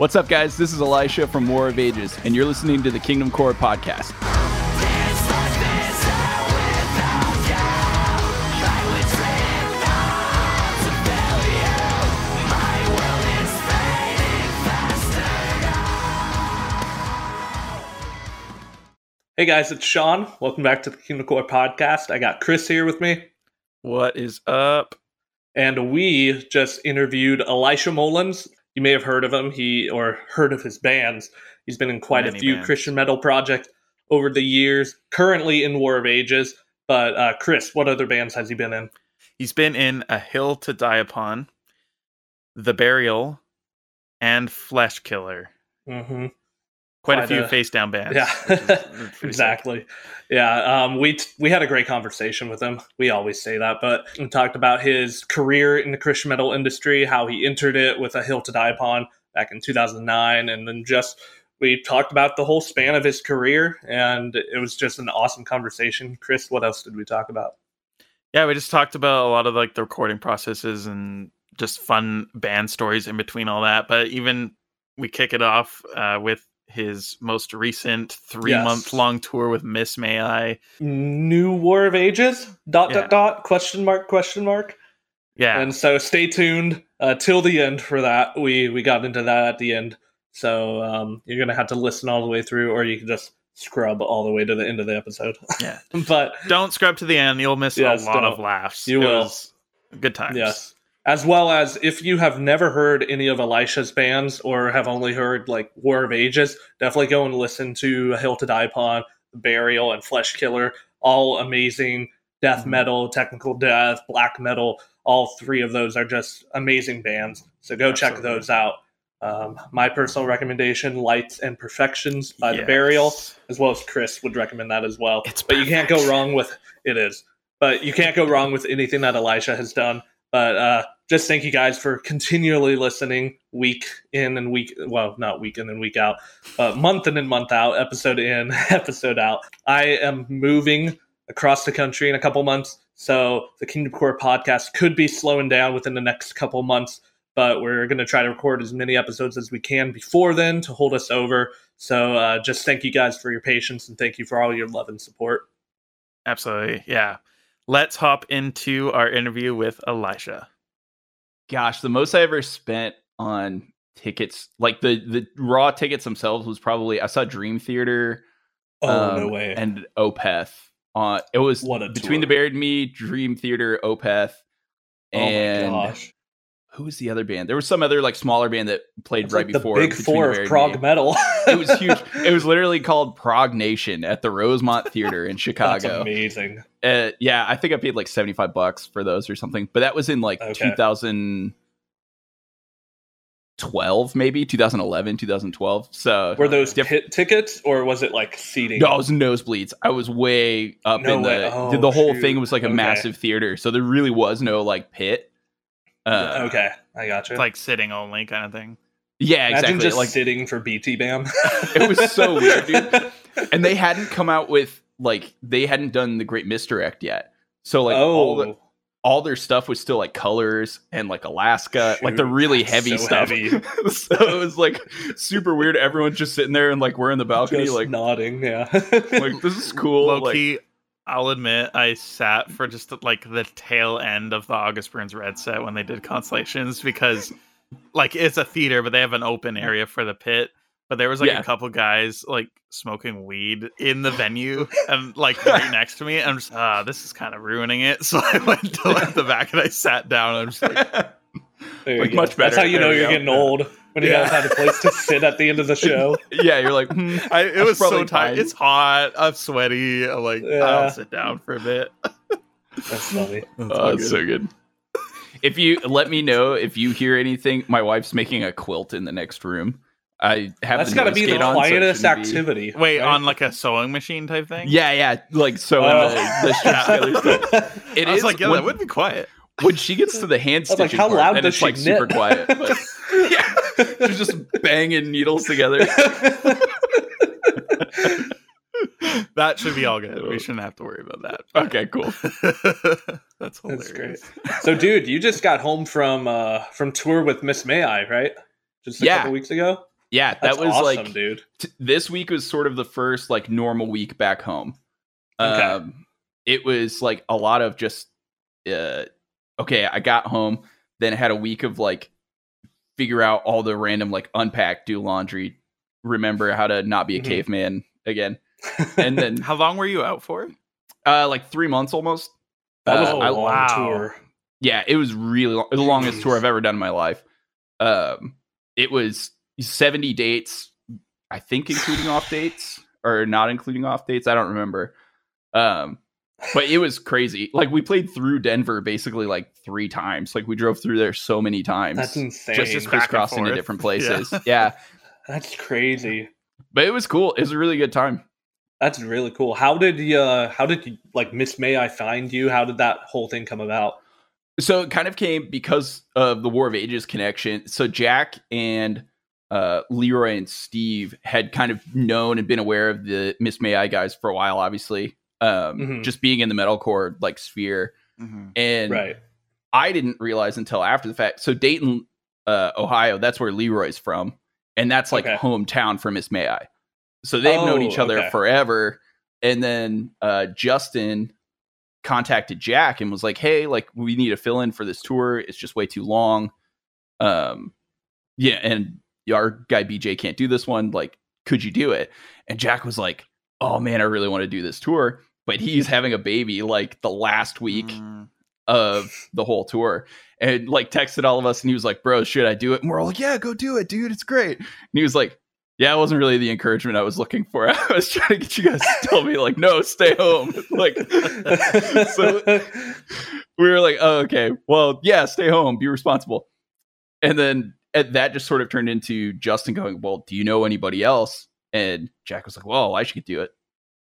What's up, guys? This is Elisha from War of Ages, and you're listening to the KingdomCore podcast. Hey guys, it's Sean. Welcome back to the KingdomCore podcast. I got Chris here with me, What is up? and we just interviewed Elisha Mullins. You may have heard of him, he or heard of his bands. He's been in quite a few bands. Christian metal projects over the years. Currently in War of Ages, but uh, Chris, what other bands has he been in? He's been in A Hill to Die Upon, The Burial, and Fleshkiller. Mm-hmm. Quite, a few a- face down bands. Yeah, pretty sick. exactly. Yeah, um, we we had a great conversation with him. We always say that, but we talked about his career in the Christian metal industry, how he entered it with a hill to die upon back in 2009, and then just we talked about the whole span of his career, and it was just an awesome conversation. Chris, what else did we talk about? Yeah, we just talked about a lot of like the recording processes and just fun band stories in between all that. But even we kick it off uh, with his most recent three month long tour with Miss May I. New War of Ages? Dot Yeah. dot dot? Question mark? Question mark? Yeah, And so stay tuned uh, till the end for that. We we got into that at the end. So um, you're gonna have to listen all the way through, or you can just scrub all the way to the end of the episode. yeah. but Don't scrub to the end; you'll miss Yes, a lot of don't. laughs. You It will. good times. yes, as well as if you have never heard any of Elisha's bands or have only heard like War of Ages, definitely go and listen to Hill to Die Upon, Burial, and Fleshkiller. All amazing death Mhm. metal, technical death, black metal. All three of those are just amazing bands. So go check those out. Um, my personal recommendation, Lights and Perfections by The Burial, as well as Chris would recommend that as well. It's but you can't go wrong with it is. But you can't go wrong with anything that Elisha has done. But uh, just thank you guys for continually listening week in and week well, not week in and week out, but month in and month out, episode in, episode out. I am moving across the country in a couple months, so the KingdomCore podcast could be slowing down within the next couple months. But we're going to try to record as many episodes as we can before then to hold us over. So uh, just thank you guys for your patience and thank you for all your love and support. Absolutely. Yeah. Let's hop into our interview with Elisha. Gosh, the most I ever spent on tickets, like the the raw tickets themselves, was probably I saw Dream Theater Oh no um, way! and Opeth. Uh, it was What a between the tour. Buried Me, Dream Theater, Opeth, and oh my gosh! Who was the other band? There was some other like smaller band that played right like before the big four of prog Me. metal. It was huge. it was literally called Prog Nation at the Rosemont Theater in That's Chicago. amazing. Uh, yeah, I think I paid like 75 bucks for those or something. But that was in like Okay. 2012 maybe, 2011, 2012. So Were those diff- pit tickets or was it like seating? no, it was nosebleeds. I was way up No in way. the Oh, the whole shoot. thing was like a Okay. massive theater. So there really was no like pit. Uh, okay, I got you. It's like sitting only kind of thing. Yeah, Imagine exactly. just like sitting for BTBAM. It was so weird, dude. and they hadn't come out with like they hadn't done the Great Misdirect yet. So like all the, oh, all their stuff was still like colors and like Alaska, like the really heavy so stuff. heavy. so it was like super weird. Everyone's just sitting there and like we're in the balcony, just like nodding. Yeah. like this is cool. Low like, key, I'll admit I sat for just like the tail end of the August Burns Red set when they did Constellations because like it's a theater, but they have an open area for the pit. But there was like Yeah. a couple guys like smoking weed in the venue and like right next to me. And I'm just ah, this is kind of ruining it. So I went to like the back and I sat down. I'm just like, There you Like, go. much That's how you know There we you're go. getting old when you Yeah. don't have a place to sit at the end of the show. yeah, you're like, hmm, I, it was so probably tight. It's hot. I'm sweaty. I'm like, Yeah. I'll sit down for a bit. That's funny. oh, it's so good. If you let me know if you hear anything, my wife's making a quilt in the next room. I have That's the got to be the gate on, so it quietest be- activity. Wait, right? on like a sewing machine type thing? Yeah, yeah, like so Oh. the, the strips together stuff. It I was is like, yeah, when, that would be quiet. When she gets to the hand I was like, stitching how part, loud then does it's she like super quiet. But, yeah, she's just banging needles together. That should be all good. We shouldn't have to worry about that. Okay, cool. That's hilarious. That's great. So, dude, you just got home from uh from tour with Miss May I, right? Just a Yeah. couple weeks ago. Yeah, that That's was awesome, like dude. t- this week was sort of the first like normal week back home. Okay. Um, it was like a lot of just uh, okay. I got home, then I had a week of like figure out all the random like unpack, do laundry, remember how to not be a Mhm. caveman again, and then How long were you out for? uh, like three months almost. that was uh, a I- long wow. tour. Yeah, it was really long, the longest tour I've ever done in my life. Um, it was 70 dates, I think, including off dates or not including off dates. I don't remember. Um, but it was crazy. Like we played through Denver basically like three times. Like we drove through there so many times, That's insane. just just crisscrossing to different Yeah. places. yeah, That's crazy. but it was cool. It was a really good time. That's really cool. How did you? Uh, how did you like Miss May? I find you. How did that whole thing come about? So it kind of came because of the War of Ages connection. So Jack and uh, Leroy and Steve had kind of known and been aware of the Miss May I guys for a while, obviously. Um, Mhm. Just being in the metalcore like sphere, and right. I didn't realize until after the fact. So Dayton, uh, Ohio, that's where Leroy's from, and that's like Okay. hometown for Miss May I. So they've known Oh, each other okay. forever. And then uh, Justin contacted Jack and was like, "Hey, like we need to fill in for this tour. It's just way too long." Um, yeah, and our guy BJ can't do this one. Like, could you do it? And Jack was like, "Oh man, I really want to do this tour." But he's having a baby like the last week Mm. of the whole tour and like texted all of us and he was like, Bro, should I do it? And we're all like, Yeah, go do it, dude. It's great. And he was like, Yeah, it wasn't really the encouragement I was looking for. I was trying to get you guys to tell me, like, no, stay home. like so we were like, Oh, okay. Well, yeah, stay home, be responsible. And then and that just sort of turned into Justin going, Well, do you know anybody else? And Jack was like, Well, I should do it.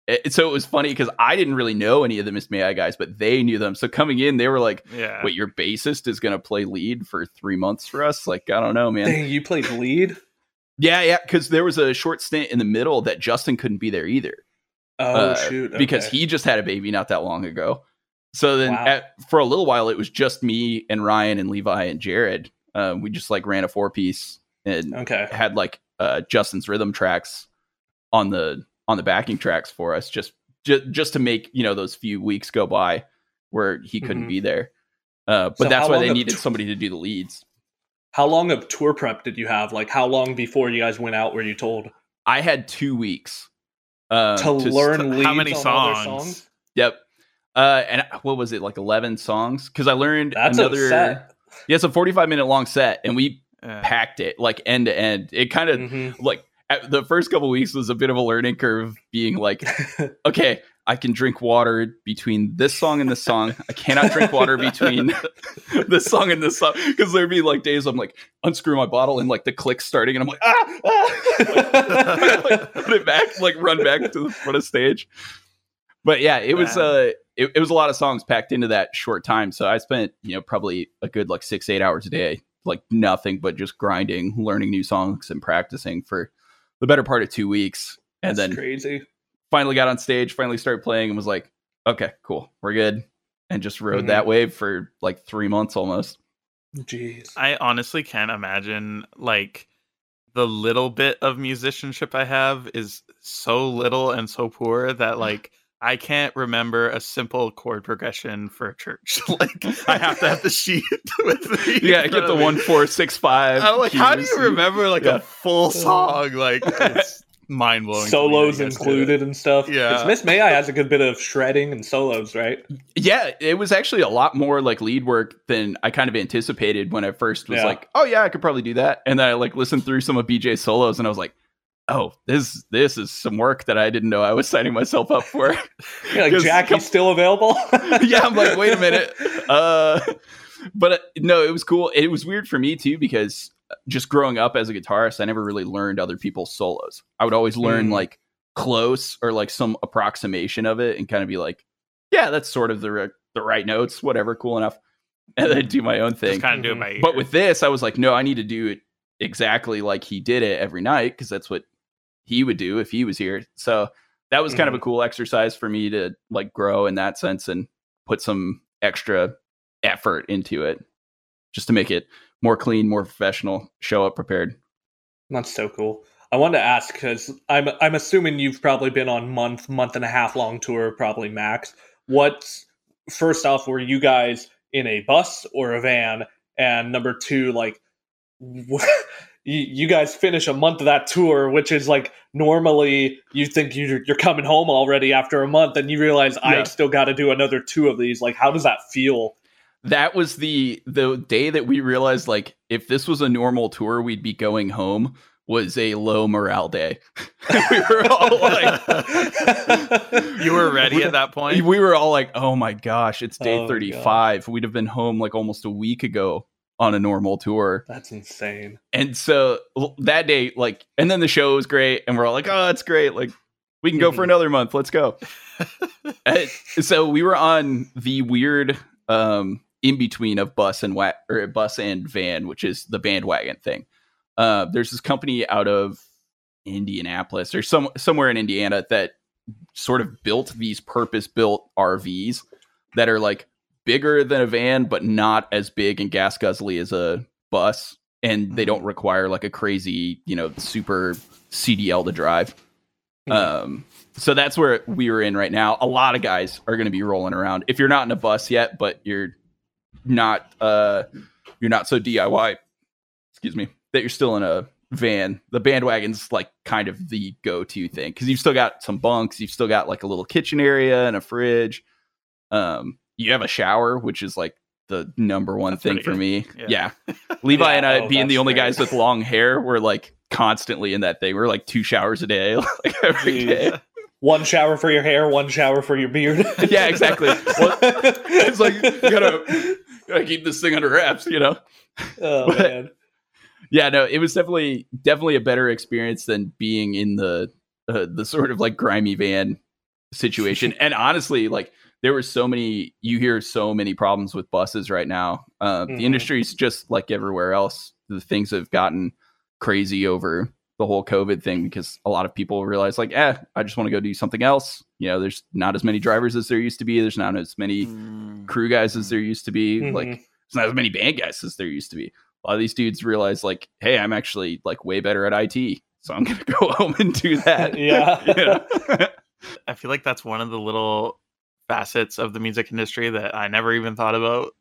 And so it was funny because I didn't really know any of the Miss May I guys, but they knew them. So coming in, they were like, Yeah. Wait, your bassist is going to play lead for three months for us? Like, I don't know, man. Dang, you played lead. Yeah, yeah, because there was a short stint in the middle that Justin couldn't be there either. Oh uh, shoot! Because he just had a baby not that long ago. So then Wow. at, for a little while, it was just me and Ryan and Levi and Jared. Um, we just like ran a four piece and okay. had like uh, Justin's rhythm tracks on the on the backing tracks for us just just just to make you know those few weeks go by where he couldn't Mhm. be there. Uh, but So that's why they needed t- somebody to do the leads. How long of tour prep did you have? Like, how long before you guys went out were you told I had two weeks uh, to s- learn how leads many on songs? songs? Yep. Uh, and what was it like eleven songs? Because I learned That's another. a set. Yeah, it's a forty-five minute long set, and we Yeah. packed it like end to end. It kind of Mhm. like at the first couple weeks was a bit of a learning curve, being like, okay, I can drink water between this song and this song. I cannot drink water between this song and this song because there'd be like days I'm like unscrew my bottle and like the click's starting and I'm like ah, ah! like, put it back, like run back to the front of stage. But yeah, it was uh it, it was a lot of songs packed into that short time. So I spent you know probably a good like six eight hours a day, like nothing but just grinding, learning new songs and practicing for the better part of two weeks, and That's then crazy. finally got on stage, finally started playing, and was like, okay, cool, we're good, and just rode Mhm. that wave for like three months almost. Jeez. I honestly can't imagine like the little bit of musicianship I have is so little and so poor that like I can't remember a simple chord progression for a church. like I have to have the sheet with me. Yeah, in get the of me. one four six five. I'm like, how do you remember like Yeah. a full song? Like it's mind blowing. Solos included and stuff. Yeah. 'Cause Miss May I has a good bit of shredding and solos, right? Yeah, it was actually a lot more like lead work than I kind of anticipated when I first was Yeah. like, oh yeah, I could probably do that. And then I like listened through some of BJ's solos and I was like, oh, this this is some work that I didn't know I was signing myself up for. You're like 'Cause Jackie's still available. yeah, I'm like, wait a minute. Uh, but uh, no, it was cool. It was weird for me too because just growing up as a guitarist, I never really learned other people's solos. I would always learn Mm. like close or like some approximation of it and kind of be like, yeah, that's sort of the ri- the right notes, whatever, cool enough, and then do my own thing. Just kind of do it by ear. But with this, I was like, no, I need to do it exactly like he did it every night because that's what he would do if he was here. So that was kind of a mm-hmm. cool exercise for me to like grow in that sense and put some extra effort into it just to make it more clean, more professional, show up prepared. That's so cool. I wanted to ask because I'm I'm assuming you've probably been on month month and a half long tour, probably max. What's first off, were you guys in a bus or a van? And number two, like, you, you guys finish a month of that tour, which is like normally you think you're, you're coming home already after a month, and you realize Yeah. I still got to do another two of these. Like, how does that feel? that was the the day that we realized like if this was a normal tour we'd be going home was a low morale day we were all like You were ready at that point. we were all like oh my gosh it's day Oh my 35 we'd have been home like almost a week ago on a normal tour That's insane. and so that day like and then the show was great and we're all like oh it's great like we can go for Mhm. another month let's go so we were on the weird um in between of bus and wa- or bus and van which is the bandwagon thing uh there's this company out of indianapolis or some somewhere in indiana that sort of built these purpose built rvs that are like bigger than a van but not as big and gas guzzly as a bus and they don't require like a crazy you know super cdl to drive. Um so that's where we were in right now. A lot of guys are going to be rolling around. If you're not in a bus yet but you're not uh you're not so diy excuse me that you're still in a van the bandwagon's like kind of the go-to thing because you've still got some bunks you've still got like a little kitchen area and a fridge. Um you have a shower which is like the number one That's thing for me Yeah. yeah, levi Yeah, and i oh, being the only great. guys with long hair were like constantly in that thing we're like two showers a day like every Jeez. day One shower for your hair, one shower for your beard. Yeah, exactly. Well, it's like you gotta gotta keep this thing under wraps, you know. oh But- man. Yeah, no, it was definitely definitely a better experience than being in the uh, the sort of like grimy van situation. and honestly, like there were so many you hear so many problems with buses right now. Uh, Mhm. The industry's just like everywhere else. The things have gotten crazy over the whole COVID thing because a lot of people realize like, eh, I just want to go do something else. You know, there's not as many drivers as there used to be. There's not as many Mm. crew guys as there used to be. Mhm. Like there's not as many band guys as there used to be. A lot of these dudes realize like, hey, I'm actually like way better at IT, so I'm gonna go home and do that. Yeah. You know? I feel like that's one of the little facets of the music industry that I never even thought about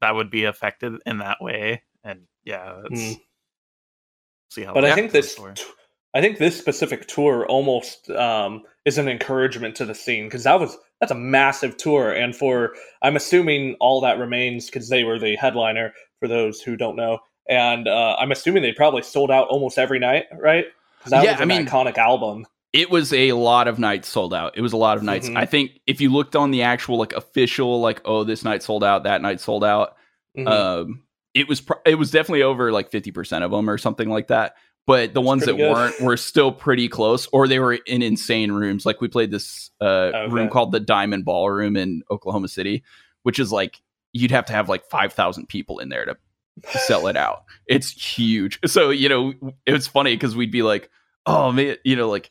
that would be affected in that way. And yeah, Mm. see how. but I think this, t- I think this specific tour almost um, is an encouragement to the scene because that was that's a massive tour, and for I'm assuming all that remains because they were the headliner for those who don't know, and uh, I'm assuming they probably sold out almost every night, right? Because that Yeah, was I mean- iconic album. It was a lot of nights sold out. It was a lot of nights. Mhm. I think if you looked on the actual like official like, oh, this night sold out, that night sold out, Mhm. um, it was pr- it was definitely over like fifty percent of them or something like that. But the ones that good. weren't were still pretty close, or they were in insane rooms. Like we played this uh, Okay. room called the Diamond Ballroom in Oklahoma City, which is like you'd have to have like five thousand people in there to sell it out. It's huge. So you know, it was funny because we'd be like, oh man, you know, like.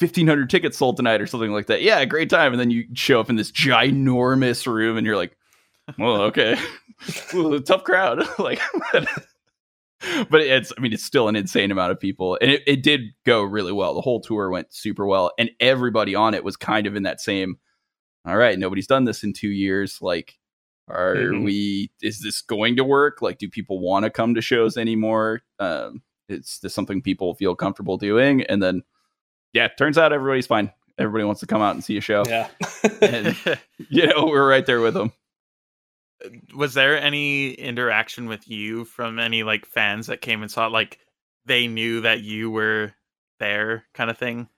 1500 tickets sold tonight or something like that. Yeah, great time. And then you show up in this ginormous room and you're like, well, okay. Well, tough crowd. like, but it's, I mean, it's still an insane amount of people. And it, it did go really well. The whole tour went super well. And everybody on it was kind of in that same, all right, nobody's done this in two years. Like, are Mhm. we, is this going to work? Like, do people want to come to shows anymore? Um, is this something people feel comfortable doing? And then, yeah, turns out everybody's fine. Everybody wants to come out and see a show. yeah. And, you know, we're right there with them. was there any interaction with you from any like fans that came and saw it like they knew that you were there kind of thing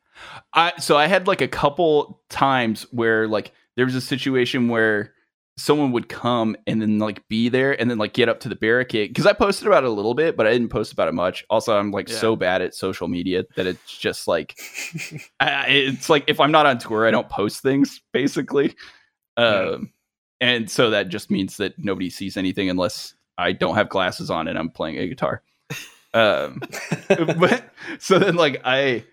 I so I had like a couple times where like there was a situation where someone would come and then like be there and then like get up to the barricade because I posted about it a little bit, but I didn't post about it much. Also, I'm like Yeah. so bad at social media that it's just like I, it's like if I'm not on tour, I don't post things basically. Um, and so that just means that nobody sees anything unless I don't have glasses on and I'm playing a guitar. Um, but so then like I,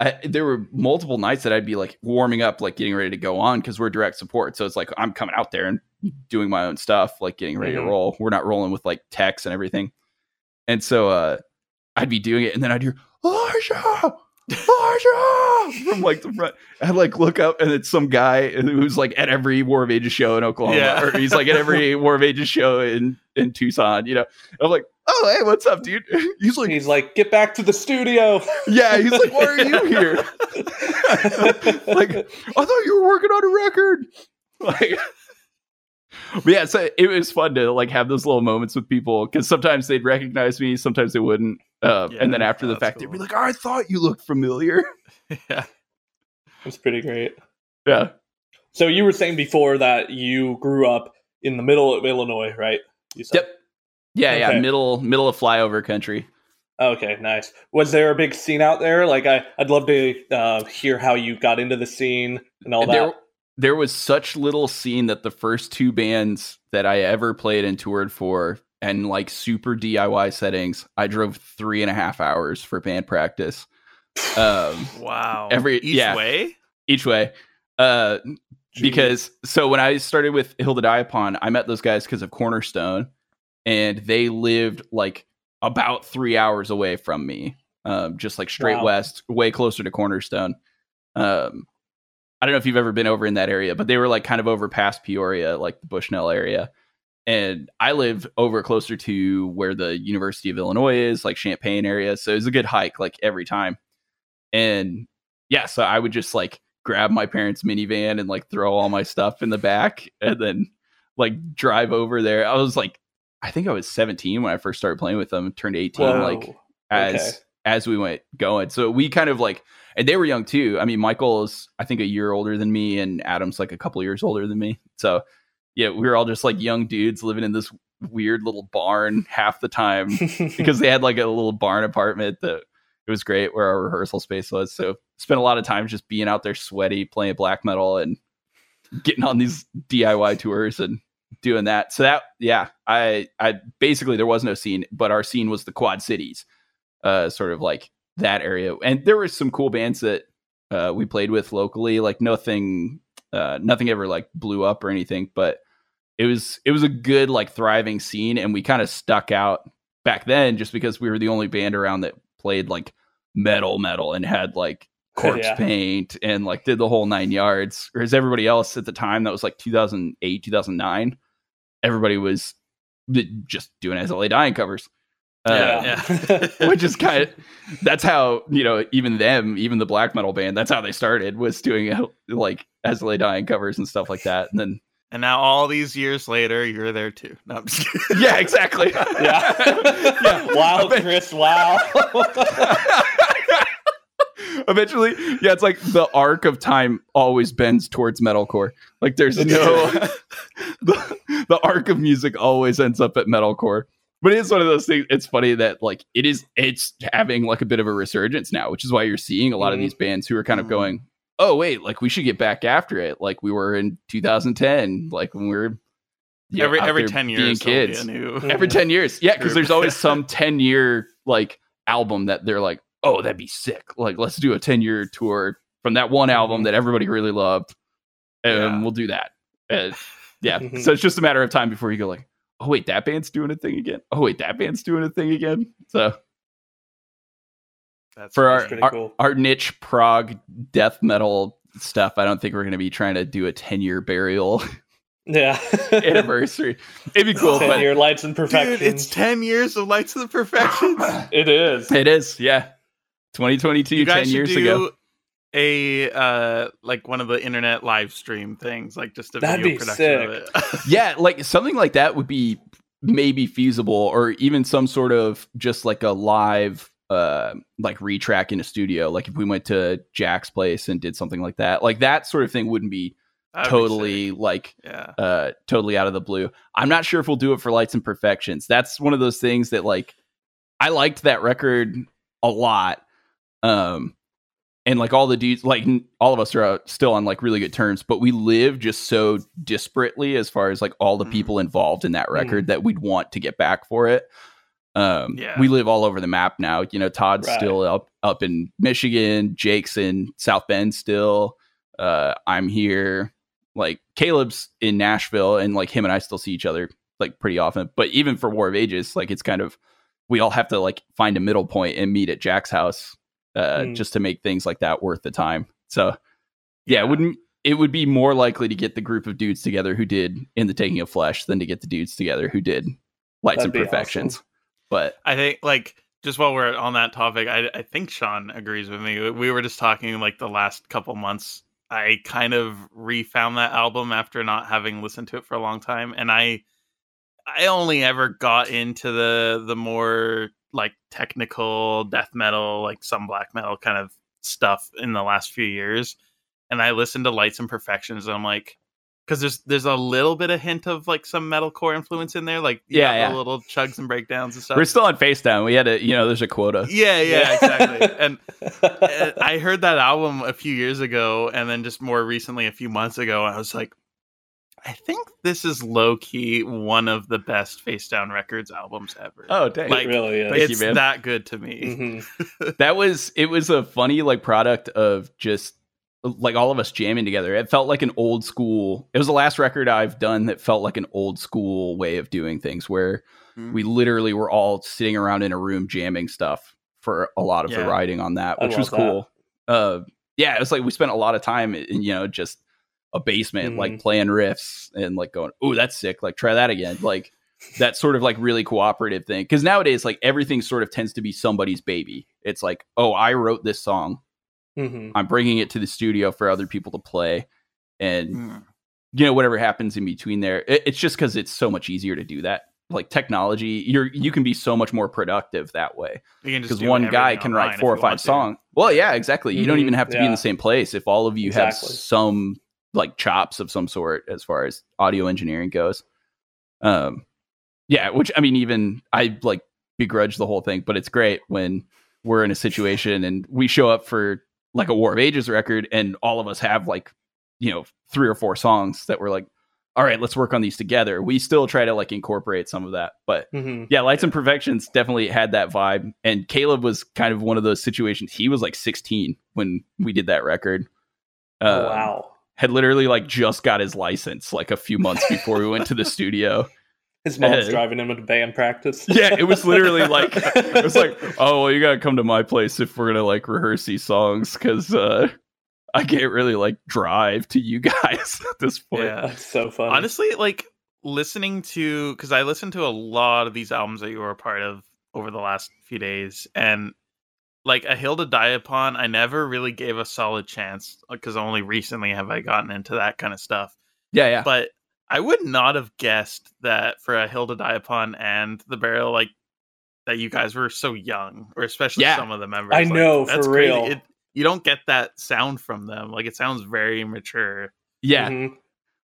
I there were multiple nights that I'd be like warming up like getting ready to go on because we're direct support so it's like i'm coming out there and doing my own stuff like getting ready Mhm. to roll we're not rolling with like techs and everything and so uh I'd be doing it, and then I'd hear Elijah, Elijah from like the front. I'd like look up, and it's some guy who's like at every War of Ages show in Oklahoma, Yeah. or he's like at every War of Ages show in in Tucson. You know, I'm like, oh hey, what's up, dude? He's like, He's like, get back to the studio. yeah, he's like, why are you here? like, I thought you were working on a record. Like, but yeah, so it was fun to like have those little moments with people because sometimes they'd recognize me, sometimes they wouldn't. Um, Yeah, and then after the that's fact, they'd be like, oh, I thought you looked familiar. yeah. It's pretty great. yeah. So you were saying before that you grew up in the middle of Illinois, right? You said. Yep. Yeah, yeah. Middle middle of flyover country. Okay, nice. Was there a big scene out there? Like, I, I'd love to uh, hear how you got into the scene and all there, that. there was such little scene that the first two bands that I ever played and toured for, and like super DIY settings, I drove three and a half hours for band practice. Um, Wow. Every- each yeah. way. each way. Uh, Jeez. because so when I started with Hill to Die Upon, I met those guys because of Cornerstone, and they lived like about three hours away from me, um, just like straight Wow. west, way closer to Cornerstone. Um, I don't know if you've ever been over in that area, but they were like kind of over past Peoria, like the Bushnell area. And I live over closer to where the University of Illinois is, like Champaign area. So it was a good hike, like every time. And yeah, so I would just like grab my parents' minivan and like throw all my stuff in the back and then like drive over there. I was like, I think I was 17 when I first started playing with them, turned 18 Whoa. like as Okay. as we went going. So we kind of like and they were young too. I mean, Michael is I think a year older than me and Adam's like a couple years older than me. So yeah, we were all just like young dudes living in this weird little barn half the time because they had like a little barn apartment that it was great where our rehearsal space was. So spent a lot of time just being out there sweaty, playing black metal and getting on these DIY tours and doing that. So that yeah, I I basically there was no scene, but our scene was the Quad Cities. Uh sort of like that area. And there were some cool bands that uh we played with locally, like nothing uh nothing ever like blew up or anything, but it was it was a good like thriving scene and we kind of stuck out back then just because we were the only band around that played like metal metal and had like corpse Yeah. paint and like did the whole nine yards whereas everybody else at the time that was like 2008 2009 everybody was just doing As I Lay Dying covers uh, Yeah. which is kind of that's how you know even them even the black metal band that's how they started was doing like As I Lay Dying covers and stuff like that and then And now all these years later, you're there too. No, I'm just yeah exactly yeah. Yeah. Wow, Eventually- Chris. Wow. Eventually, yeah, it's like the arc of time always bends towards metalcore. Like there's no the, the arc of music always ends up at metalcore. But it is one of those things. It's funny that like it is it's having like a bit of a resurgence now, which is why you're seeing a lot of Mhm. these bands who are kind of Mhm. going, "Oh wait, like we should get back after it, like we were in 2010, like when we were every every ten years, there'll be kids." new. every 10 years yeah because there's always some 10 year like album that they're like oh that'd be sick like let's do a 10 year tour from that one album Mhm. that everybody really loved and Yeah. we'll do that and yeah so it's just a matter of time before you go like oh wait that band's doing a thing again oh wait that band's doing a thing again so That's for our, That's pretty our, cool. our niche prog death metal stuff i don't think we're going to be trying to do a 10 year burial yeah. anniversary it'd be cool Ten but year lights and perfections. Dude, it's ten years of Lights of the Perfections. it is. it is yeah 2022 you guys 10 years should ago a uh like one of the internet live stream things, like just a That'd video be production of it. yeah, like something like that would be maybe feasible, or even some sort of just like a live uh like retrack in a studio. Like if we went to Jack's place and did something like that, like that sort of thing wouldn't be That'd totally sick. like yeah. uh totally out of the blue. I'm not sure if we'll do it for Lights and Perfections. That's one of those things that like I liked that record a lot. Um and like all the dudes like all of us are uh, still on like really good terms, but we live just so disparately as far as like all the Mhm. people involved in that record that we'd want to get back for it. Um Yeah. we live all over the map now. You know, Todd's Right. still up up in Michigan, Jake's in South Bend still. Uh I'm here like Caleb's in Nashville and like him and I still see each other like pretty often. But even for War of Ages, like it's kind of we all have to like find a middle point and meet at Jack's house uh, Mm. just to make things like that worth the time. So yeah, it wouldn't it would be more likely to get the group of dudes together who did in the taking of flesh than to get the dudes together who did lights That'd and be perfections. awesome. But I think like just while we're on that topic, I I think Sean agrees with me. We were just talking like the last couple months. I kind of refound that album after not having listened to it for a long time, and I I only ever got into the the more like technical death metal, like some black metal kind of stuff in the last few years. And I listened to Lights and Perfections, and I'm like, because there's there's a little bit of hint of like some metalcore influence in there, like Yeah, got yeah. the little chugs and breakdowns and stuff. we're still on FaceTime. We had a you know, there's a quota. Yeah, yeah, Yeah. exactly. And uh, I heard that album a few years ago, and then just more recently, a few months ago, I was like, I think this is low key one of the best Face Down Records albums ever. Oh, dang. Like, it really is. Thank you, it's man. that good to me. Mhm. that was it was a funny like product of just like all of us jamming together it felt like an old school it was the last record i've done that felt like an old school way of doing things where Mm. we literally were all sitting around in a room jamming stuff for a lot of the writing on that which was love that. cool uh yeah it was like we spent a lot of time in you know just a basement like Mhm. playing riffs and like going oh that's sick like try that again. Like that sort of like really cooperative thing. Because nowadays like everything sort of tends to be somebody's baby. It's like oh i wrote this song. Mhm. i'm bringing it to the studio for other people to play. And Mm. you know whatever happens in between there it, it's just because it's so much easier to do that. Like technology you're you can be so much more productive that way. You can just because one guy can write four or five want songs well yeah exactly. You don't Mhm, even have to be in the same place if all of you have some like chops of some sort as far as audio engineering goes um yeah which i mean even i like begrudge the whole thing but it's great when we're in a situation and we show up for like a war of ages record and all of us have like you know three or four songs that we're like all right let's work on these together we still try to like incorporate some of that but Mhm. yeah, Lights and Perfections definitely had that vibe. And Caleb was kind of one of those situations. He was like 16 when we did that record. Uh, wow. Had literally like just got his license like a few months before we went to the studio. His mom's uh, driving him to band practice. Yeah, it was literally like it was like, oh well, you gotta come to my place if we're gonna like rehearse these songs because uh, I can't really like drive to you guys at this point. Yeah. That's so funny. Honestly, like listening to because I listened to a lot of these albums that you were a part of over the last few days, and like a hill to die upon, I never really gave a solid chance because only recently have I gotten into that kind of stuff. Yeah, yeah. But I would not have guessed that for a hill to die upon and the burial, like that you guys were so young, or especially Yeah. some of the members. I Like, know, for that's crazy. real. It, you don't get that sound from them. Like it sounds very mature. yeah. Mhm.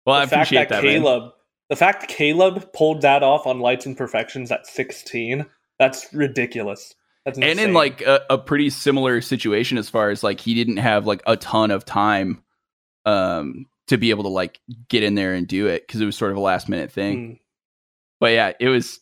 Well, I the fact appreciate that, that. man. Caleb, the fact Caleb pulled that off on Lights and Perfections at 16, that's ridiculous. And in like a, a pretty similar situation as far as like he didn't have like a ton of time um to be able to like get in there and do it because it was sort of a last minute thing. Mm. but yeah it was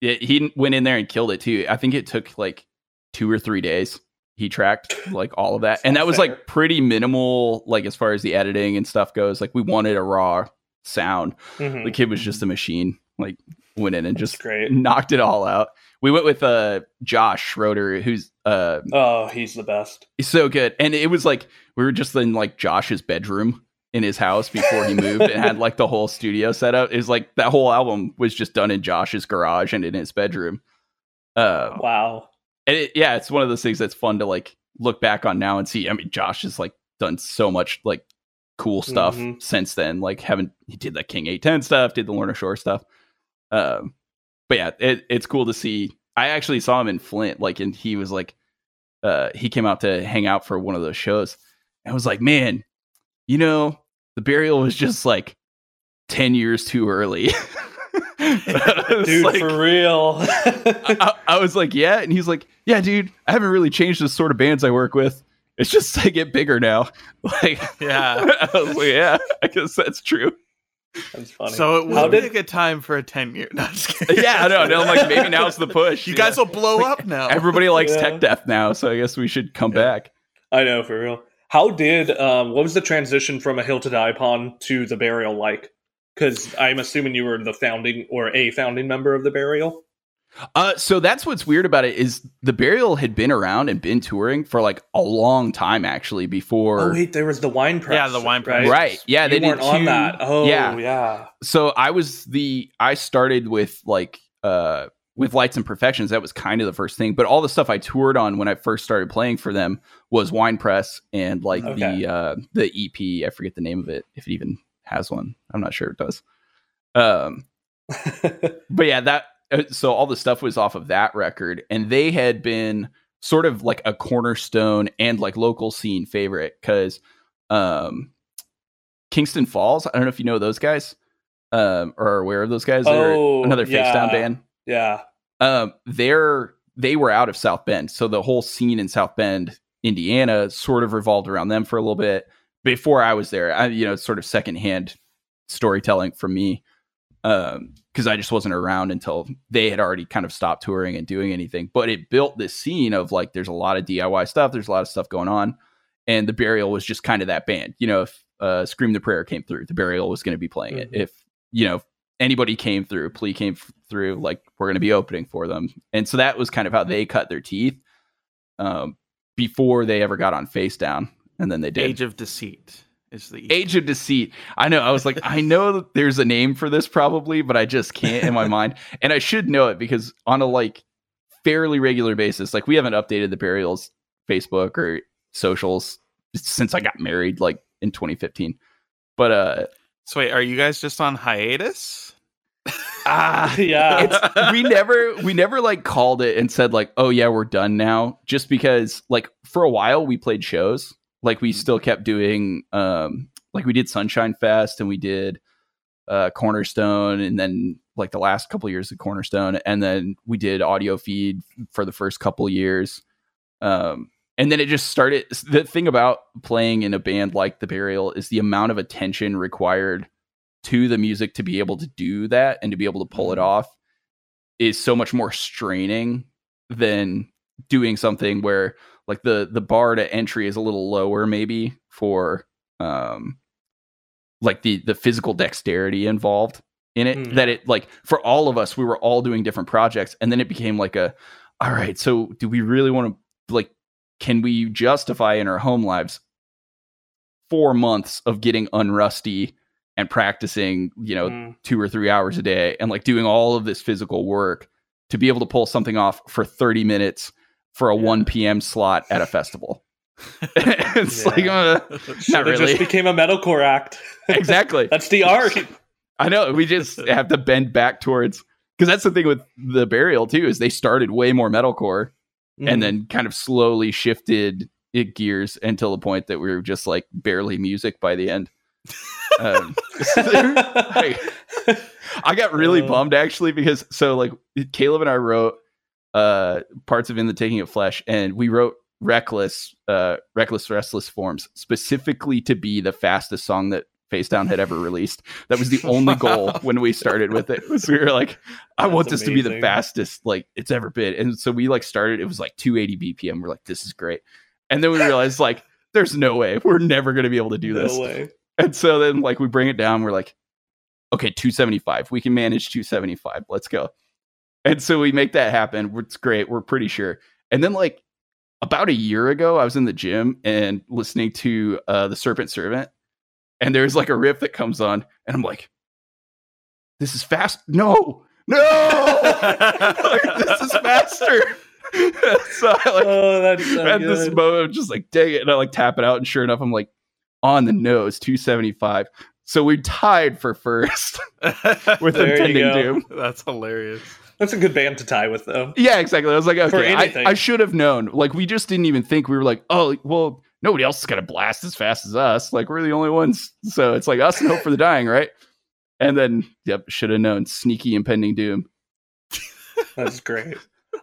it, he went in there and killed it too. I think it took like two or three days. He tracked like all of that. And that was fair. like pretty minimal like as far as the editing and stuff goes. Like we wanted a raw sound. Mhm. the kid was just a machine like went in and That's just great. knocked it all out we went with uh josh schroeder who's uh Oh, he's the best. He's so good. And it was like we were just in like Josh's bedroom in his house before he moved and had like the whole studio set up. It was like that whole album was just done in Josh's garage and in his bedroom. Uh Wow. and it, yeah, it's one of those things that's fun to like look back on now and see. I mean, Josh has like done so much like cool stuff Mhm. since then. Like haven't he did the King 810 stuff, did the Lorna Shore stuff. Um but yeah, it, it's cool to see. I actually saw him in Flint, like, and he was like, uh, he came out to hang out for one of those shows. And I was like, man, you know, the burial was just like 10 years too early. Dude, like- for real. I, I- I was like, yeah. And he's like, yeah, dude, I haven't really changed the sort of bands I work with. It's just they get bigger now. Like, Yeah. I was like, yeah, I guess that's true. That's funny. So it How would be did- a good time for a ten year. No, I'm just. Yeah, I know. And I'm like, maybe now's the push. You guys will blow up now. Everybody likes Yeah. tech death now, so I guess we should come Yeah. back. I know, for real. How did, um, what was the transition from A Hill to Die Upon to The Burial like? Because I'm assuming you were the founding or a founding member of The Burial. Uh, so that's what's weird about it is the burial had been around and been touring for like a long time actually before. Oh wait, there was the wine press. Yeah, the wine press. Right. Right. Yeah, You they weren't did on two- that. Oh yeah. yeah. So I was the I started with like uh with Lights and Perfections. That was kind of the first thing, but all the stuff I toured on when I first started playing for them was Wine Press and like Okay. the uh the EP. I forget the name of it if it even has one. I'm not sure it does. Um, but yeah, that so all the stuff was off of that record, and they had been sort of like a cornerstone and like local scene favorite because um, Kingston Falls. I don't know if you know those guys um, or are aware of those guys. They're Oh, another face yeah. down band. yeah. Um, they're they were out of South Bend, so the whole scene in South Bend, Indiana, sort of revolved around them for a little bit before I was there. I, you know, sort of secondhand storytelling from me because I just wasn't around until they had already kind of stopped touring and doing anything. But it built this scene of like, there's a lot of DIY stuff, there's a lot of stuff going on, and the Burial was just kind of that band. You know, if uh, Scream the Prayer came through, the Burial was going to be playing Mhm. it. If you know anybody came through, Plea came f- through, like we're going to be opening for them, and so that was kind of how they cut their teeth um, before they ever got on Face Down, and then they did. Age of Deceit is the Age of Deceit. I know. I was like, I know that there's a name for this probably, but I just can't in my mind. And I should know it because on a like fairly regular basis, like we haven't updated the burials Facebook or socials since I got married, like in 2015. But uh So wait, are you guys just on hiatus? ah Yeah. it's we never we never like called it and said like oh yeah we're done now just because like for a while we played shows like we still kept doing um like we did sunshine fest and we did uh cornerstone and then like the last couple years of cornerstone. And then we did audio feed for the first couple years. Um and then it just started the thing about playing in a band like the burial is the amount of attention required to the music to be able to do that and to be able to pull it Mhm. off is so much more straining than doing something where like the the bar to entry is a little lower maybe for um like the the physical dexterity involved in it Mm. that it like for all of us we were all doing different projects and then it became like a all right so do we really want to like can we justify in our home lives four months of getting unrusty and practicing you know Mm. two or three hours a day and like doing all of this physical work to be able to pull something off for 30 minutes for a Yeah. 1 p.m slot at a festival it's like Yeah. uh, Should've really. just became a metalcore act. exactly That's the art. i know we just have to bend back towards because that's the thing with the burial too is they started way more metalcore Mm. and then kind of slowly shifted it gears until the point that we were just like barely music by the end um, I, I got really Uh. bummed actually because so like Caleb and I wrote uh parts of In the Taking of Flesh and we wrote Reckless uh Reckless Restless Forms specifically to be the fastest song that Face Down had ever released. That was the only goal when we started with it. Was we were like I want this to be the fastest like it's ever been. And so we like started it was like 280 BPM. We're like this is great. And then we realized like there's no way we're never going to be able to do no this. way. And so then like we bring it down, we're like, okay, 275. We can manage 275. Let's go. And so we make that happen. It's great. We're pretty sure. And then like about a year ago, I was in the gym and listening to uh the Serpent Servant, and there's like a riff that comes on, and I'm like, this is fast. No, no, Like, this is faster. so I like oh, that's so at this moment, I'm just like, dang it. And I like tap it out. And sure enough, I'm like, on the nose, 275. So we tied for first with impending doom. That's hilarious. That's a good band to tie with, though. Yeah, exactly. I was like, okay, I. I should have known. Like, we just didn't even think we were like, oh, well, nobody else is going to blast as fast as us. Like, we're the only ones. So it's like us and hope for the dying, right? And then, yep, should have known. Sneaky impending doom. That's great.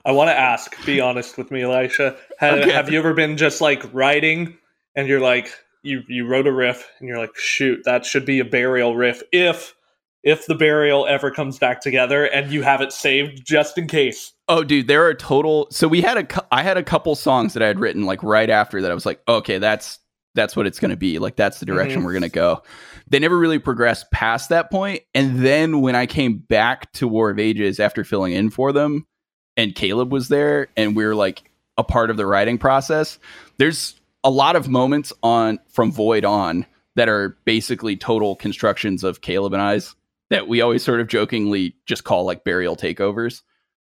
I want to ask, be honest with me, Elisha. Have, Okay. have you ever been just like writing and you're like, you, you wrote a riff and you're like, shoot, that should be a burial riff if if the burial ever comes back together and you have it saved just in case. Oh, dude, there are total. So we had a, I had a couple songs that I had written like right after that. I was like, okay, that's that's what it's going to be. Like that's the direction Mhm. we're going to go. They never really progressed past that point. And then when I came back to War of Ages after filling in for them, and Caleb was there and we are like a part of the writing process. There's a lot of moments on from Void on that are basically total constructions of Caleb and I's that we always sort of jokingly just call like burial takeovers.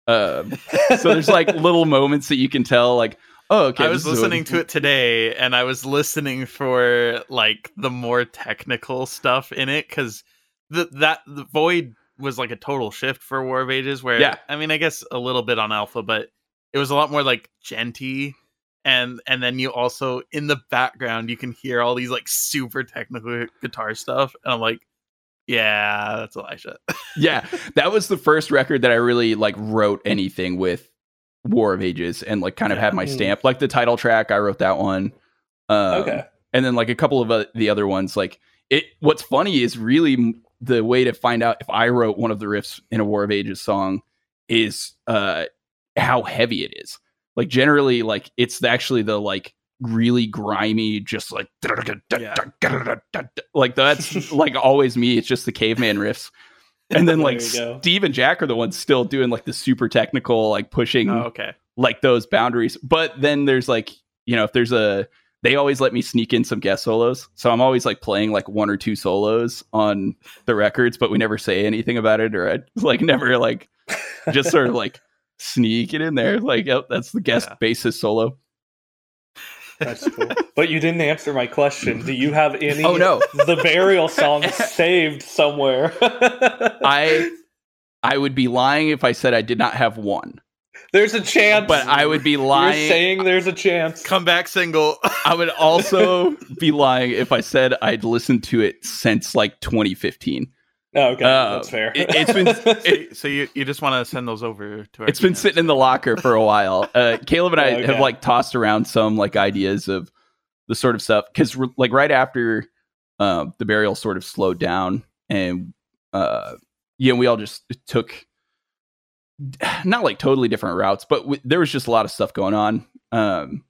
Um, so there's like little moments that you can tell, like, oh, okay. I was listening to it today, and I was listening for like the more technical stuff in it because the that the void was like a total shift for War of Ages. Where Yeah. I mean, I guess a little bit on Alpha, but it was a lot more like djenty. And and then you also in the background you can hear all these like super technical guitar stuff, and I'm like, yeah, that's Elisha. yeah, that was the first record that I really like wrote anything with War of Ages and like kind of Yeah. had my stamp. Like the title track, I wrote that one. Um, okay. and then like a couple of uh, the other ones like it what's funny is really m- the way to find out if i wrote one of the riffs in a war of ages song is uh how heavy it is like generally like it's actually the like really grimy just like Yeah. like that's like always me it's just the caveman riffs and then like There you go. steve and jack are the ones still doing like the super technical like pushing oh, okay. like those boundaries. But then there's like, you know, if there's a they always let me sneak in some guest solos. So I'm always like playing like one or two solos on the records, but we never say anything about it or I like never like just sort of like sneak it in there. Like, oh, that's the guest Yeah. bassist solo. That's cool. But you didn't answer my question. Do you have any Oh no. the burial song saved somewhere? I I would be lying if I said I did not have one. There's a chance. But I would be You're lying. saying there's a chance. Comeback single. I would also be lying if I said I'd listened to it since like 2015. Oh, okay, Uh, that's fair. it- it's been- so, so you, you just want to send those over to our it's been sitting in the locker for a while. Uh, Caleb and I Okay. have like tossed around some like ideas of the sort of stuff because like right after uh, the burial sort of slowed down and uh, you know we all just took not like totally different routes, but w- there was just a lot of stuff going on. Um,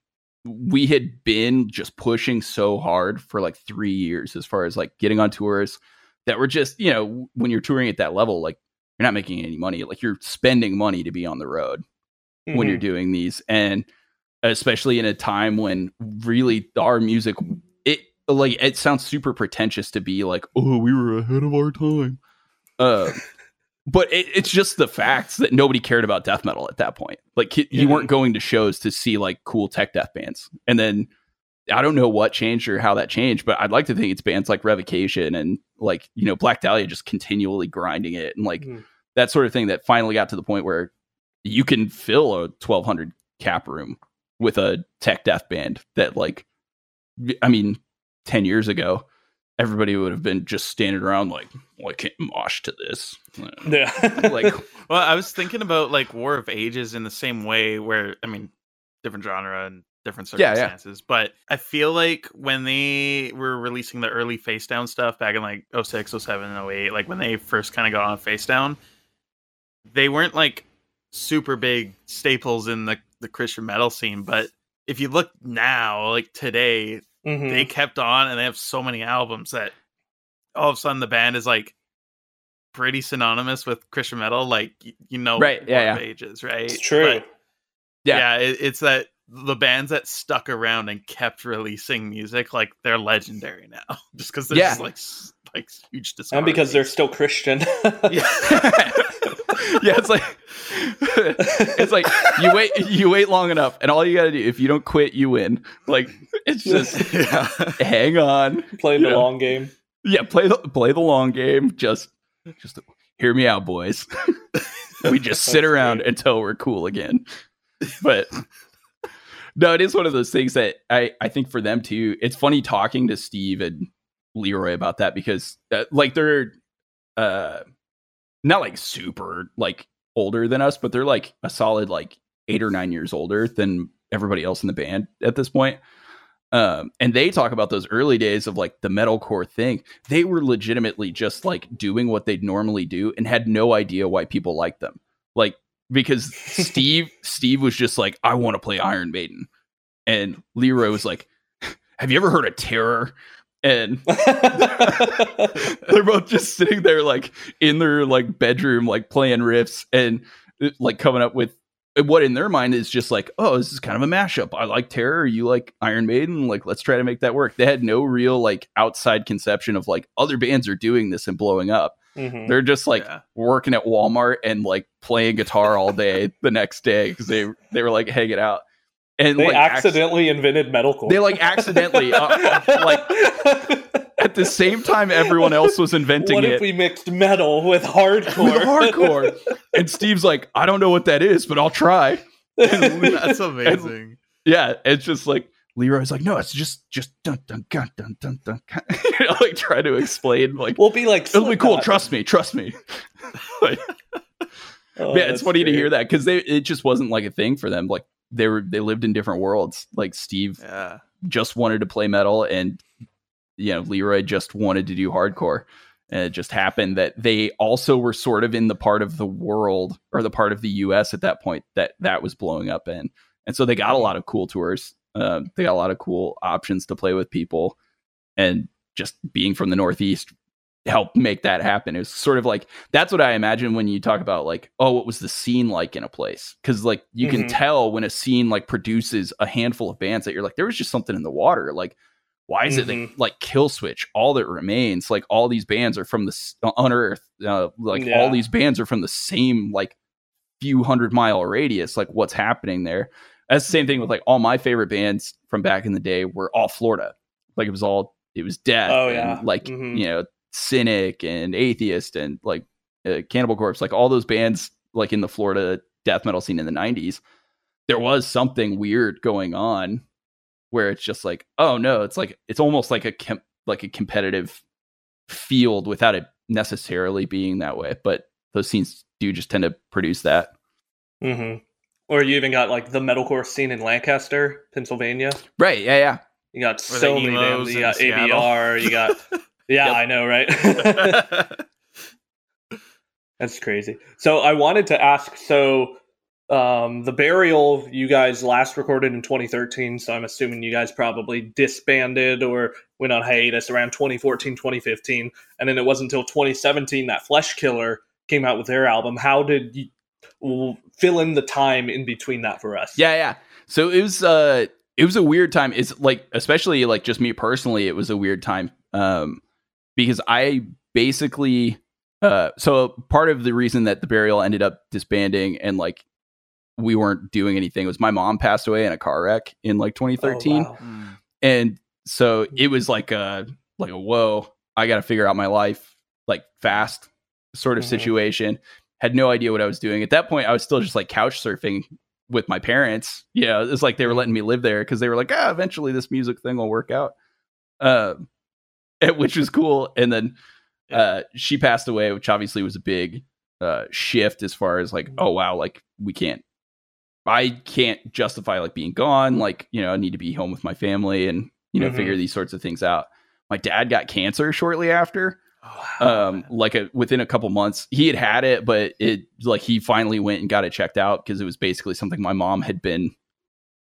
we had been just pushing so hard for like three years as far as like getting on tours that were just you know when you're touring at that level like you're not making any money like you're spending money to be on the road when you're Mhm. doing these and especially in a time when really our music it like it sounds super pretentious to be like oh we were ahead of our time uh but it, it's just the facts that nobody cared about death metal at that point like you Yeah. weren't going to shows to see like cool tech death bands and then i don't know what changed or how that changed but i'd like to think it's bands like revocation and like you know black dahlia just continually grinding it and like Mhm. that sort of thing that finally got to the point where you can fill a 1200 cap room with a tech death band that like i mean 10 years ago everybody would have been just standing around like well i can't mosh to this Yeah. like Well, I was thinking about like War of Ages in the same way where I mean different genre and different Yeah, yeah. circumstances. But I feel like when they were releasing the early face down stuff back in like 06, 07, and 08, like when they first kind of got on face down, they weren't like super big staples in the, the Christian metal scene. But if you look now, like today, Mhm. they kept on and they have so many albums that all of a sudden the band is like pretty synonymous with Christian metal. Like you know, Right, yeah, yeah. Ages, right? It's true. But, Yeah. yeah, it, it's that the bands that stuck around and kept releasing music, like they're legendary now, just because there's Yeah. like like huge discography. and because they're still Christian. yeah. yeah it's like it's like you wait you wait long enough and all you gotta do if you don't quit you win like it's just yeah. hang on playing the Yeah. long game. yeah play the play the long game just just hear me out boys we just sit around great. until we're cool again but no it is one of those things that i i think for them too it's funny talking to steve and leroy about that because uh, like they're uh not like super like older than us but they're like a solid like eight or nine years older than everybody else in the band at this point um, and they talk about those early days of like the metalcore thing. They were legitimately just like doing what they'd normally do and had no idea why people liked them. Like because Steve Steve was just like, I want to play Iron Maiden, and Leroy was like, Have you ever heard of Terror? And they're both just sitting there like in their like bedroom like playing riffs and uh, like coming up with what in their mind is just like, oh, this is kind of a mashup. I like Terror, you like Iron Maiden, like let's try to make that work. They had no real like outside conception of like other bands are doing this and blowing up. Mhm. They're just like Yeah. working at Walmart and like playing guitar all day the next day because they they were like hanging out and They like acc- accidentally invented metalcore. they like accidentally uh, uh, like at the same time everyone else was inventing what it What if we mixed metal with hardcore? with hardcore and Steve's like I don't know what that is but I'll try That's amazing. yeah it's just like Leroy's like no it's just just dun dun dun dun dun dun you know, like try to explain like we'll be like, oh, it'll be cool Slipknot. trust me trust me like Oh, yeah, it's that's funny to hear that because they it just wasn't like a thing for them. Like they were they lived in different worlds. Like Steve yeah. just wanted to play metal, and you know Leroy just wanted to do hardcore. And it just happened that they also were sort of in the part of the world or the part of the U.S. at that point that that was blowing up in, and so they got a lot of cool tours. Um, they got a lot of cool options to play with people, and just being from the Northeast helped make that happen. It was sort of like that's what I imagine when you talk about like, oh, what was the scene like in a place? Because like you can Mhm. tell when a scene like produces a handful of bands that you're like, there was just something in the water. Like, why is it Mhm. that, like Killswitch? All that remains, like all these bands are from the s- Unearth. Uh, like Yeah. all these bands are from the same like few hundred mile radius. Like what's happening there? That's the same thing with like all my favorite bands from back in the day were all Florida. Like it was all it was death. Oh, and, yeah. like Mhm. you know cynic and atheist and like uh, cannibal corpse like all those bands like in the florida death metal scene in the 90s there was something weird going on where it's just like oh no it's like it's almost like a com- like a competitive field without it necessarily being that way but those scenes do just tend to produce that hmm Or you even got like the metalcore scene in Lancaster, Pennsylvania. right yeah yeah You got Or so many emos bands. You got Seattle. ABR. You got yeah, Yep. I know, right? That's crazy. So I wanted to ask. So um, the burial you guys last recorded in 2013. So I'm assuming you guys probably disbanded or went on hiatus around 2014, 2015, and then it wasn't until 2017 that Fleshkiller came out with their album. How did you w- fill in the time in between that for us? Yeah, yeah. So it was uh it was a weird time. It's like especially like just me personally, it was a weird time. Um because I basically uh so part of the reason that the burial ended up disbanding and like we weren't doing anything was my mom passed away in a car wreck in like 2013 Oh, wow. Mm. and so it was like a like a whoa i gotta figure out my life like fast sort of Mhm. situation had no idea what i was doing. At that point i was still just like couch surfing with my parents. You know it's like they were letting me live there because they were like ah eventually this music thing will work out. And- which was cool. And then uh she passed away which obviously was a big uh shift as far as like oh wow like we can't I can't justify like being gone. Like, you know, I need to be home with my family and, you know, Mhm. figure these sorts of things out. My dad got cancer shortly after, Oh, um, like a, within a couple months. He had had it, but it like he finally went and got it checked out because it was basically something my mom had been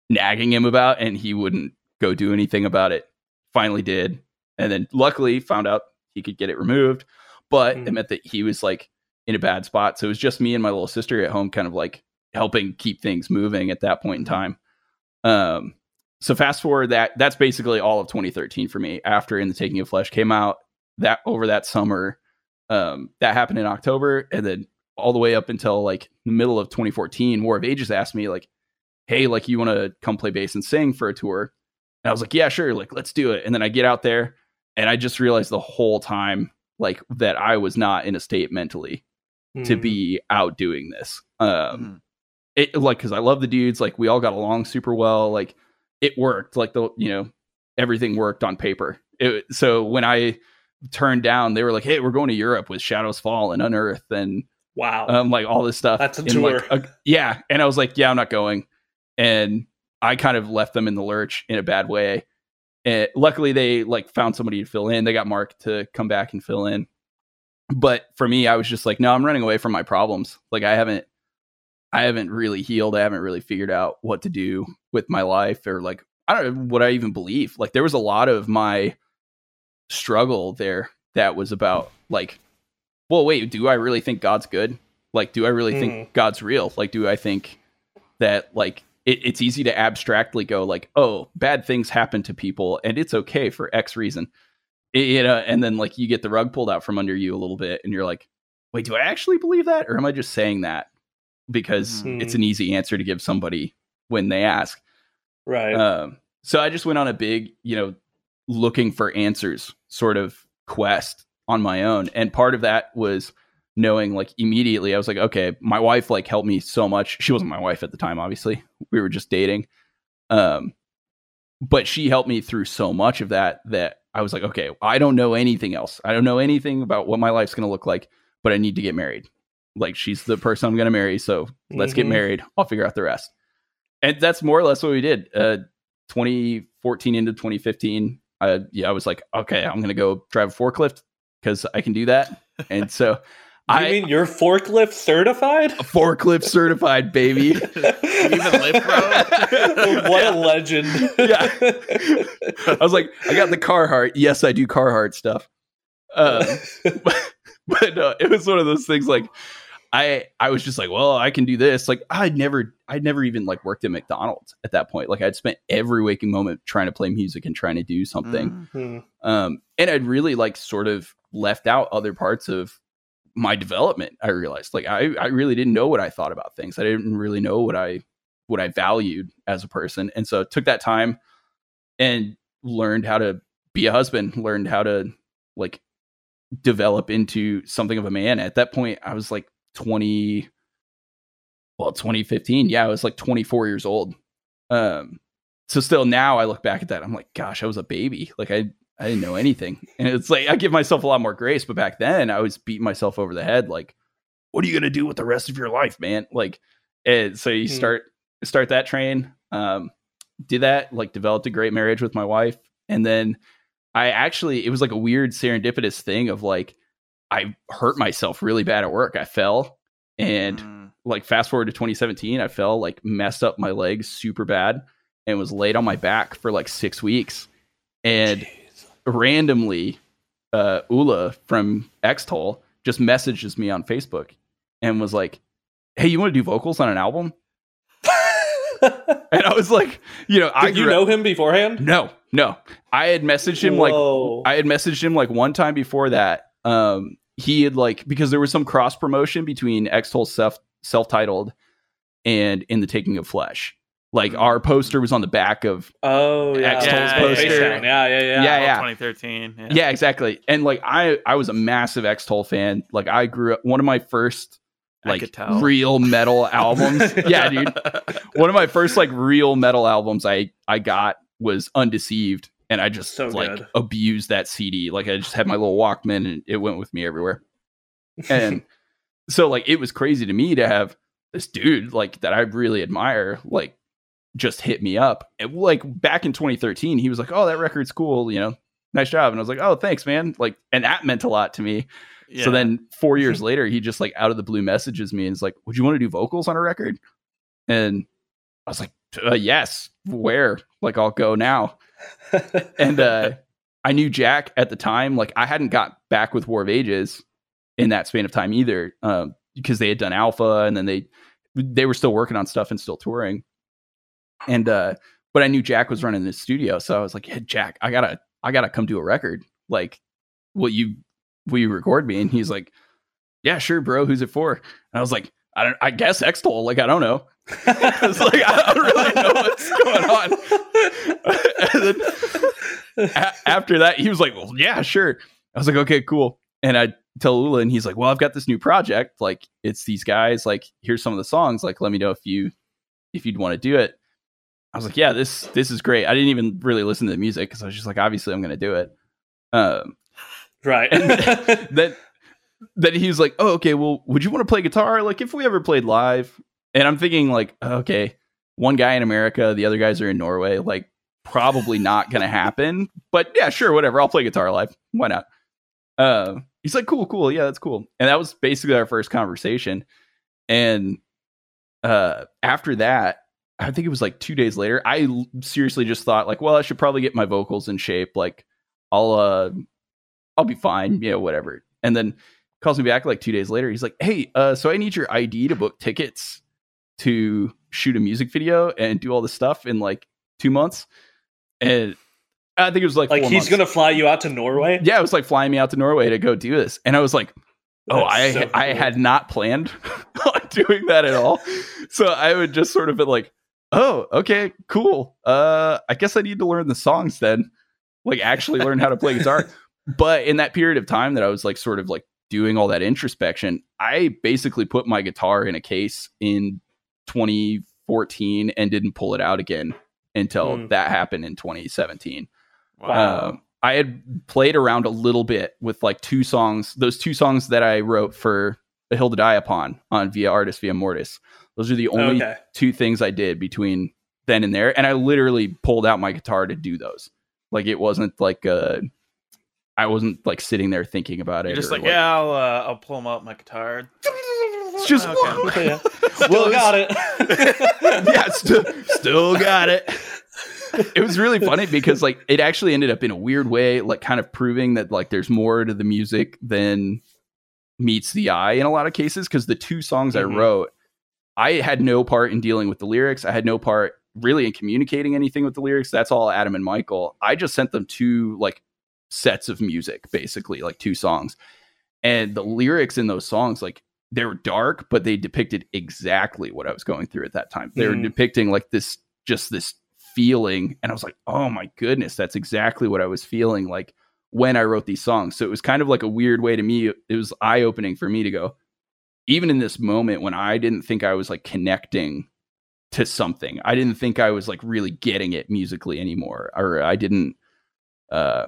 nagging him about and he wouldn't go do anything about it. Finally did. And then luckily found out he could get it removed, but it Mhm. meant that he was like in a bad spot. So it was just me and my little sister at home, kind of like helping keep things moving at that point in time. Um, so fast forward that that's basically all of 2013 for me. After In the Taking of Flesh came out, that over that summer, um, that happened in October, and then all the way up until like the middle of 2014, War of Ages asked me like, "Hey, like you want to come play bass and sing for a tour?" And I was like, "Yeah, sure, like let's do it." And then I get out there, and I just realized the whole time like that I was not in a state mentally to Mm. be out doing this. Um, Mhm. it like because I love the dudes, like we all got along super well. Like it worked. Like the you know everything worked on paper. It, so when I turned down, they were like, "Hey, we're going to Europe with Shadows Fall and Unearth and wow. um like all this stuff." That's a And, like, tour. a- yeah, and I was like, "Yeah, I'm not going." And I kind of left them in the lurch in a bad way. And luckily, they like found somebody to fill in. They got Mark to come back and fill in. But for me, I was just like, no, I'm running away from my problems. Like I haven't, I haven't really healed. I haven't really figured out what to do with my life, or like I don't know what I even believe. Like there was a lot of my struggle there that was about like, well, wait, do I really think God's good? Like, do I really Mm. think God's real? Like, do I think that like it, it's easy to abstractly go like, oh, bad things happen to people and it's okay for X reason. It- you know, and then like you get the rug pulled out from under you a little bit and you're like, wait, do I actually believe that? Or am I just saying that because Mhm. it's an easy answer to give somebody when they ask? Right. Um, so I just went on a big, you know, looking for answers sort of quest on my own. And part of that was knowing like immediately, I was like, okay, my wife like helped me so much. She wasn't my wife at the time, obviously. We were just dating. Um, but she helped me through so much of that that I was like, okay, I don't know anything else. I don't know anything about what my life's going to look like, but I need to get married. Like she's the person I'm going to marry. So let's get Mhm. married. I'll figure out the rest. And that's more or less what we did. Uh, 2014 into 2015, uh, yeah, I was like, okay, I'm going to go drive a forklift because I can do that. And so you I mean you're forklift certified? forklift certified, baby. even lift, bro? what a legend. Yeah. I was like, I got the Carhartt. Yes, I do Carhartt stuff. Um, but uh, it was one of those things like I I was just like, well, I can do this. Like I'd never I'd never even like worked at McDonald's at that point. Like I'd spent every waking moment trying to play music and trying to do something. Mm. Hmm. Um, and I'd really like sort of left out other parts of my development. I realized like I I really didn't know what I thought about things. I didn't really know what I what I valued as a person. And so took that time and learned how to be a husband, learned how to like develop into something of a man. At that point, I was like 20 well, 2015. Yeah, I was like 24 years old. Um so still now I look back at that, I'm like, gosh, I was a baby. Like I I didn't know anything. And it's like I give myself a lot more grace, but back then I was beating myself over the head like, what are you gonna do with the rest of your life, man? Like and so you Hmm. start start that train. Um did that, like developed a great marriage with my wife. And then I actually it was like a weird serendipitous thing of like I hurt myself really bad at work. I fell and Mm. like fast forward to 2017, I fell like messed up my legs super bad and was laid on my back for like six weeks. And Jeez. randomly, uh, Ula from Extol just messages me on Facebook and was like, "Hey, you want to do vocals on an album?" And I was like, "You know, I you know up- him beforehand? no, no. I had messaged him like I had messaged him like one time before that. Um, he had like because there was some cross promotion between Extol self self titled and in the taking of flesh. Like our poster was on the back of oh yeah, Extol's yeah, poster. Facedown. yeah, yeah, yeah. Yeah, yeah. 2013. Yeah. yeah. exactly. And like I I was a massive Extol fan. Like I grew up one of my first like real metal albums. yeah, dude. One of my first like real metal albums I I got was Undeceived, and I just So like good. abused that CD. Like I just had my little Walkman, and it went with me everywhere. And so like it was crazy to me to have this dude like that I really admire like just hit me up. And like back in 2013, he was like, "Oh, that record's cool," you know. Nice job. And I was like, "Oh, thanks, man." Like and that meant a lot to me. Yeah. So then 4 years later, he just like out of the blue messages me and is like, "Would you want to do vocals on a record?" And I was like, uh, "Yes, where? Like I'll go now." And uh I knew Jack at the time. Like I hadn't got back with War of Ages in that span of time either, um, because they had done Alpha and then they they were still working on stuff and still touring. And uh, but I knew Jack was running the studio, so I was like, "Yeah, Jack, I gotta I gotta come do a record. Like, will you will you record me?" And he's like, "Yeah, sure, bro. Who's it for?" And I was like, "I don't. I guess Extol. Like, I don't know." I was like, "I don't really know what's going on." and then a- after that, he was like, "Well, yeah, sure." I was like, "Okay, cool." And I tell Ula, and he's like, "Well, I've got this new project. Like, it's these guys. Like, here's some of the songs. Like, let me know if you if you'd want to do it." I was like, "Yeah, this this is great." I didn't even really listen to the music because I was just like, "Obviously, I'm going to do it." Um, right. then then he was like, "Oh, okay. Well, would you want to play guitar? Like, if we ever played live?" And I'm thinking, like, okay, one guy in America, the other guys are in Norway. Like, probably not going to happen. But yeah, sure, whatever. I'll play guitar live. Why not? Uh, he's like, "Cool, cool. Yeah, that's cool." And that was basically our first conversation. And uh, after that, I think it was like two days later. I l- seriously just thought, like, well, I should probably get my vocals in shape. Like, I'll uh, I'll be fine, you know, whatever. And then calls me back like two days later. He's like, Hey, uh, so I need your ID to book tickets to shoot a music video and do all this stuff in like two months. And I think it was like Like he's months. gonna fly you out to Norway. yeah, it was like flying me out to Norway to go do this, and I was like, oh, That's I so I had not planned on doing that at all. So I would just sort of be like, oh, okay, cool. Uh, I guess I need to learn the songs then, like actually learn how to play guitar. But in that period of time that I was like sort of like doing all that introspection, I basically put my guitar in a case in 2014 and didn't pull it out again until Hmm. that happened in 2017. Wow. Um, I had played around a little bit with like two songs, those two songs that I wrote for A Hill to Die Upon on Via Artis Via Mortis. Those are the only okay. two things I did between then and there. And I literally pulled out my guitar to do those. Like it wasn't like uh I wasn't like sitting there thinking about it. You're just or, like, yeah, I'll uh, I'll pull them out my guitar. It's just Okay. Will got it. yeah, still, still got it. It was really funny because like it actually ended up in a weird way, like kind of proving that like there's more to the music than meets the eye in a lot of cases. Because the two songs Mhm. I wrote, I had no part in dealing with the lyrics. I had no part really in communicating anything with the lyrics. That's all Adam and Michael. I just sent them two like sets of music, basically, like two songs. And the lyrics in those songs, like they were dark, but they depicted exactly what I was going through at that time. They were Mhm. depicting like this, just this feeling. And I was like, oh my goodness, that's exactly what I was feeling like when I wrote these songs. So it was kind of like a weird way to me. It was eye opening for me to go, even in this moment when I didn't think I was like connecting to something, I didn't think I was like really getting it musically anymore, or I didn't, uh,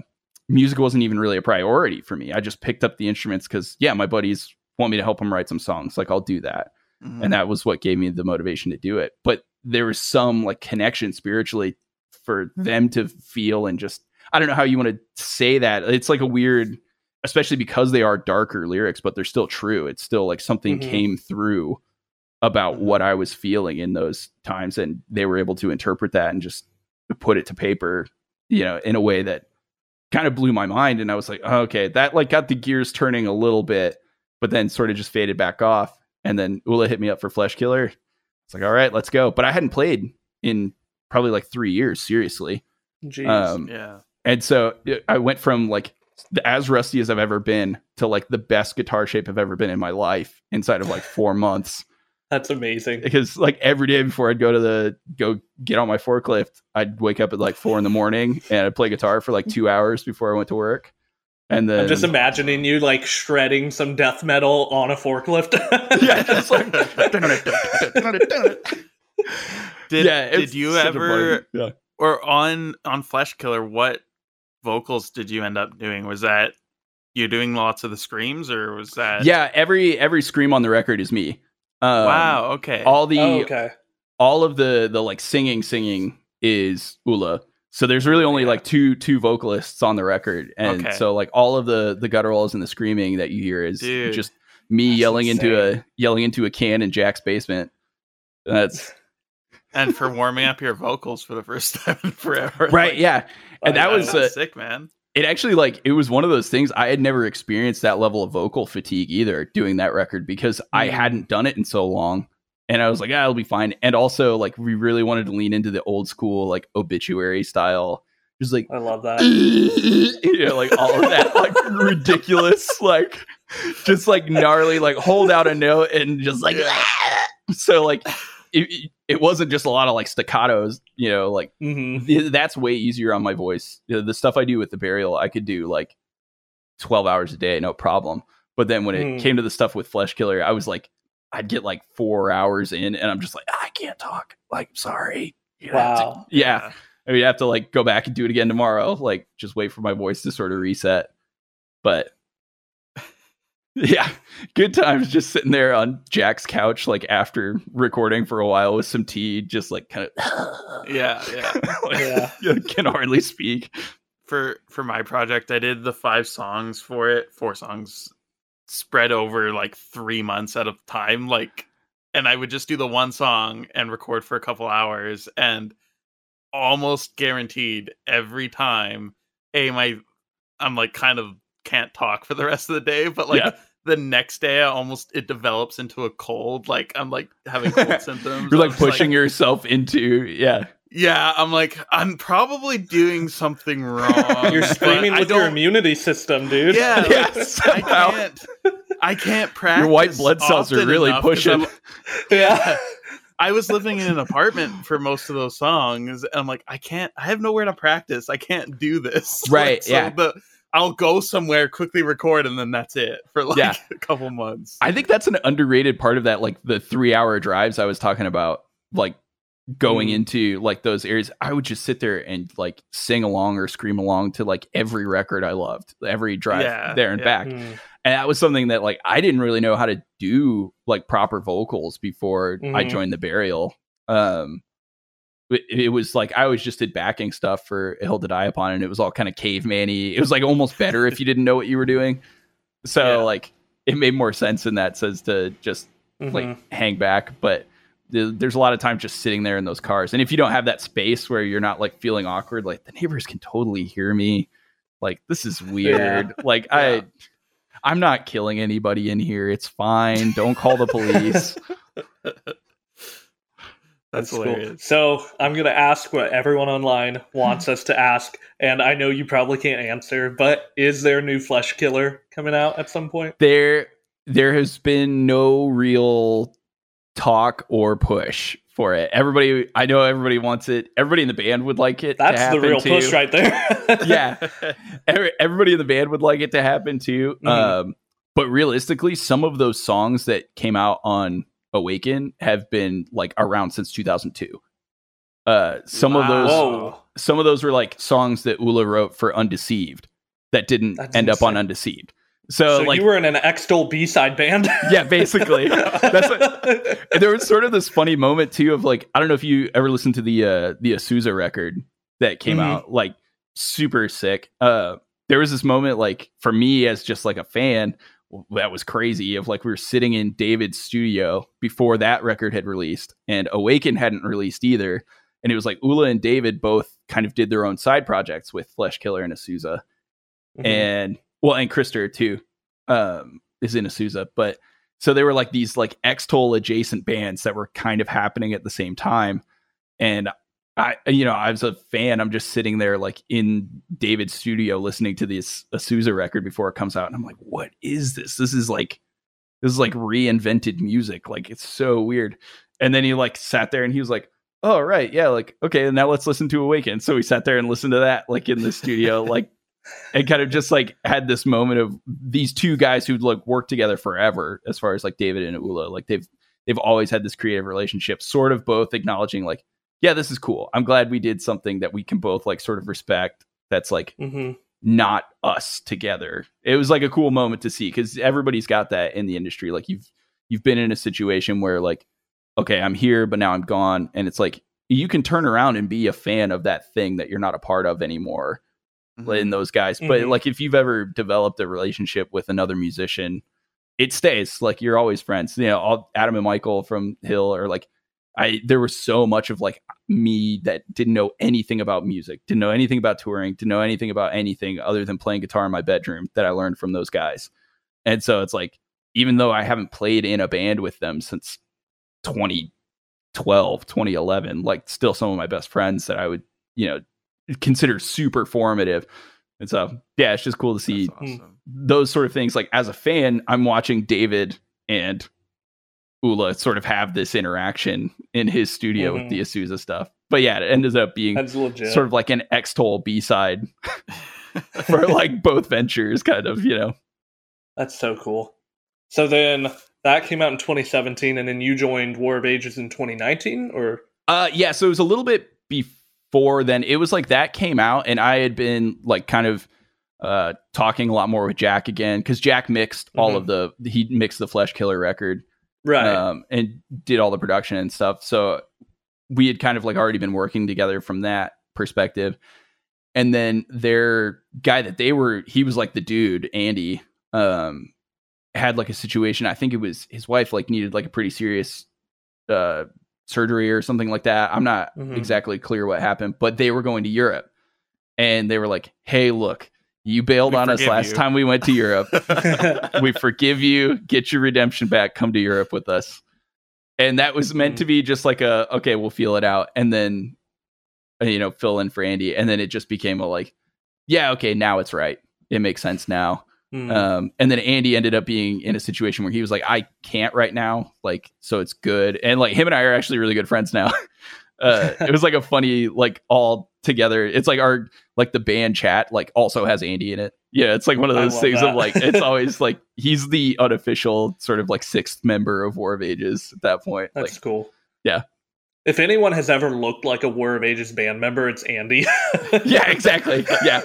music wasn't even really a priority for me. I just picked up the instruments because, yeah, my buddies want me to help them write some songs. Like, I'll do that Mhm. and that was what gave me the motivation to do it but there was some like connection spiritually for them to feel and just i don't know how you want to say that it's like a weird especially because they are darker lyrics but they're still true it's still like something Mhm. came through about Mhm. what i was feeling in those times and they were able to interpret that and just put it to paper you know in a way that kind of blew my mind and i was like oh, okay that like got the gears turning a little bit but then sort of just faded back off and then Ula hit me up for Fleshkiller. It's like, all right, let's go. But I hadn't played in probably like three years, seriously. Jeez. Um, yeah. and so it- I went from like as rusty as I've ever been to like the best guitar shape I've ever been in my life inside of like four months. That's amazing. Because like every day before I'd go to the go get on my forklift, I'd wake up at like four in the morning and I'd play guitar for like two hours before I went to work. And then I'm just imagining you like shredding some death metal on a forklift. yeah, just like Did yeah, it did you such a ever. Yeah. or on on Fleshkiller? What vocals did you end up doing? Was that you doing lots of the screams, or was that? yeah, every every scream on the record is me. Um, wow. Okay. All the Oh, okay. all of the the like singing singing is Ula. So there's really only Yeah. like two two vocalists on the record, and Okay. so like all of the the gutturals and the screaming that you hear is Dude, just me yelling into a yelling into a can in Jack's basement. That's and for warming up your vocals for the first time in forever. right, Like, yeah. And Oh, that was uh, sick, man. it. Actually, like it was one of those things I had never experienced that level of vocal fatigue either doing that record because I Mm. hadn't done it in so long. And I was like, ah, it'll be fine. And also, like, we really wanted to lean into the old school, like, obituary style. Just like, I love that. you know, like all of that, like ridiculous, like just like gnarly, like hold out a note and just like so like it, it wasn't just a lot of like staccatos, you know, like hmm th- that's way easier on my voice. You know, the stuff I do with the burial, I could do like twelve hours a day, no problem. But then when it Mm. came to the stuff with Fleshkiller, I was like, I'd get like four hours in, and I'm just like, I can't talk. Like, sorry. You have to- Wow. yeah. I mean, I have to like go back and do it again tomorrow. Like, just wait for my voice to sort of reset. But yeah, good times just sitting there on Jack's couch, like after recording for a while with some tea, just like kind of, Yeah, yeah. Yeah. can hardly speak. for for my project i did the five songs for it four songs spread over like three months at a time like and i would just do the one song and record for a couple hours and almost guaranteed every time a my i'm like kind of can't talk for the rest of the day but like Yeah. the next day, I almost it develops into a cold. Like I'm like having cold symptoms. You're like pushing yourself into yeah. Yeah, I'm like I'm probably doing something wrong. You're screaming with your immunity system, dude. Yeah, Yeah, like, I somehow. can't. I can't practice. Your white blood cells are really pushing. Yeah. I was living in an apartment for most of those songs, and I'm like, I can't. I have nowhere to practice. I can't do this. Right, Like, so yeah. The, I'll go somewhere, quickly record, and then that's it for like Yeah. a couple months. I think that's an underrated part of that, like the three hour drives I was talking about, like going Mm. into like those areas. I would just sit there and like sing along or scream along to like every record I loved, every drive Yeah, there and yeah. back. Mm. And that was something that like I didn't really know how to do like proper vocals before I Mhm. joined the burial. Um it, it was like I always just did backing stuff for Hill to Die Upon, and it was all kind of caveman-y. It was like almost better if you didn't know what you were doing. So Yeah. like it made more sense in that sense to just like Mhm. hang back. But there's a lot of time just sitting there in those cars, and if you don't have that space where you're not like feeling awkward, like the neighbors can totally hear me. Like this is weird. Like Yeah. I, I'm not killing anybody in here. It's fine. Don't call the police. that's cool. hilarious. So I'm gonna ask what everyone online wants us to ask, and I know you probably can't answer, but is there a new Fleshkiller coming out at some point? there, there has been no real talk or push for it. Everybody, I know everybody wants it. Everybody in the band would like it. to That's the real too. push right there. yeah, Every, everybody in the band would like it to happen too. Mhm. Um, but realistically, some of those songs that came out on Awaken have been like around since 2002. Uh, some of those, Whoa. some of those were like songs that Ula wrote for Undeceived that didn't That's end up on. Undeceived. So, So like, you were in an Extol B side band. yeah, basically. That's what, there was sort of this funny moment too of like I don't know if you ever listened to the uh the Azusa record that came Mhm. out like super sick. Uh there was this moment like for me as just like a fan that was crazy of like we were sitting in David's studio before that record had released and Awaken hadn't released either and it was like Ula and David both kind of did their own side projects with Fleshkiller and Azusa Mhm. and well, and Christer too, um, is in Azusa. But so they were like these like Extol adjacent bands that were kind of happening at the same time. And I, you know, I was a fan. I'm just sitting there like in David's studio listening to this Azusa record before it comes out, and I'm like, what is this? This is like, this is like reinvented music. Like it's so weird. And then he like sat there and he was like, oh right, yeah, like okay, and now let's listen to Awaken. So we sat there and listened to that like in the studio, like and kind of just like had this moment of these two guys who'd like worked together forever as far as like David and Ula like they've they've always had this creative relationship sort of both acknowledging like yeah this is cool. I'm glad we did something that we can both like sort of respect that's like mm-hmm. not us together. It was like a cool moment to see cuz everybody's got that in the industry. Like you've you've been in a situation where like okay I'm here but now I'm gone. And it's like you can turn around and be a fan of that thing that you're not a part of anymore in those guys. But Mhm. like if you've ever developed a relationship with another musician, it stays. Like you're always friends. You know, all, Adam and Michael from Hill are like I there was so much of like me that didn't know anything about music, didn't know anything about touring, didn't know anything about anything other than playing guitar in my bedroom that I learned from those guys. And so it's like even though I haven't played in a band with them since 2012, 2011, like still some of my best friends that I would, you know, consider super formative. And so, yeah, it's just cool to see awesome. those sort of things. Like as a fan, I'm watching David and Ula sort of have this interaction in his studio Mhm. with the Azusa stuff. But yeah, it ended up being sort of like an Extol B-side for like both ventures, kind of, you know. That's so cool. So then that came out in 2017, and then you joined War of Ages in 2019, or Uh yeah, so it was a little bit before then. It was like that came out and I had been like kind of uh talking a lot more with Jack again cuz Jack mixed all Mhm. of the he mixed the Fleshkiller record right? um and did all the production and stuff. So we had kind of like already been working together from that perspective. And then their guy that they were he was like the dude, Andy, um had like a situation. I think it was his wife like needed like a pretty serious uh surgery or something like that. I'm not Mhm. exactly clear what happened, but they were going to Europe and they were like, "Hey, look, You bailed We on us last you. time we went to Europe. we forgive you. Get your redemption back. Come to Europe with us. And that was meant to be just like a okay, we'll feel it out, and then you know fill in for Andy, and then it just became a like, yeah, okay, now it's right. It makes sense now. Hmm. Um, and then Andy ended up being in a situation where he was like, I can't right now, like, so it's good. And like him and I are actually really good friends now. uh, it was like a funny, like all together. It's like our like the band chat like also has Andy in it. Yeah, it's like one of those things that. of like it's always like he's the unofficial sort of like sixth member of War of Ages at that point. That's like, cool. yeah. If anyone has ever looked like a War of Ages band member, it's Andy. Yeah, exactly. Yeah.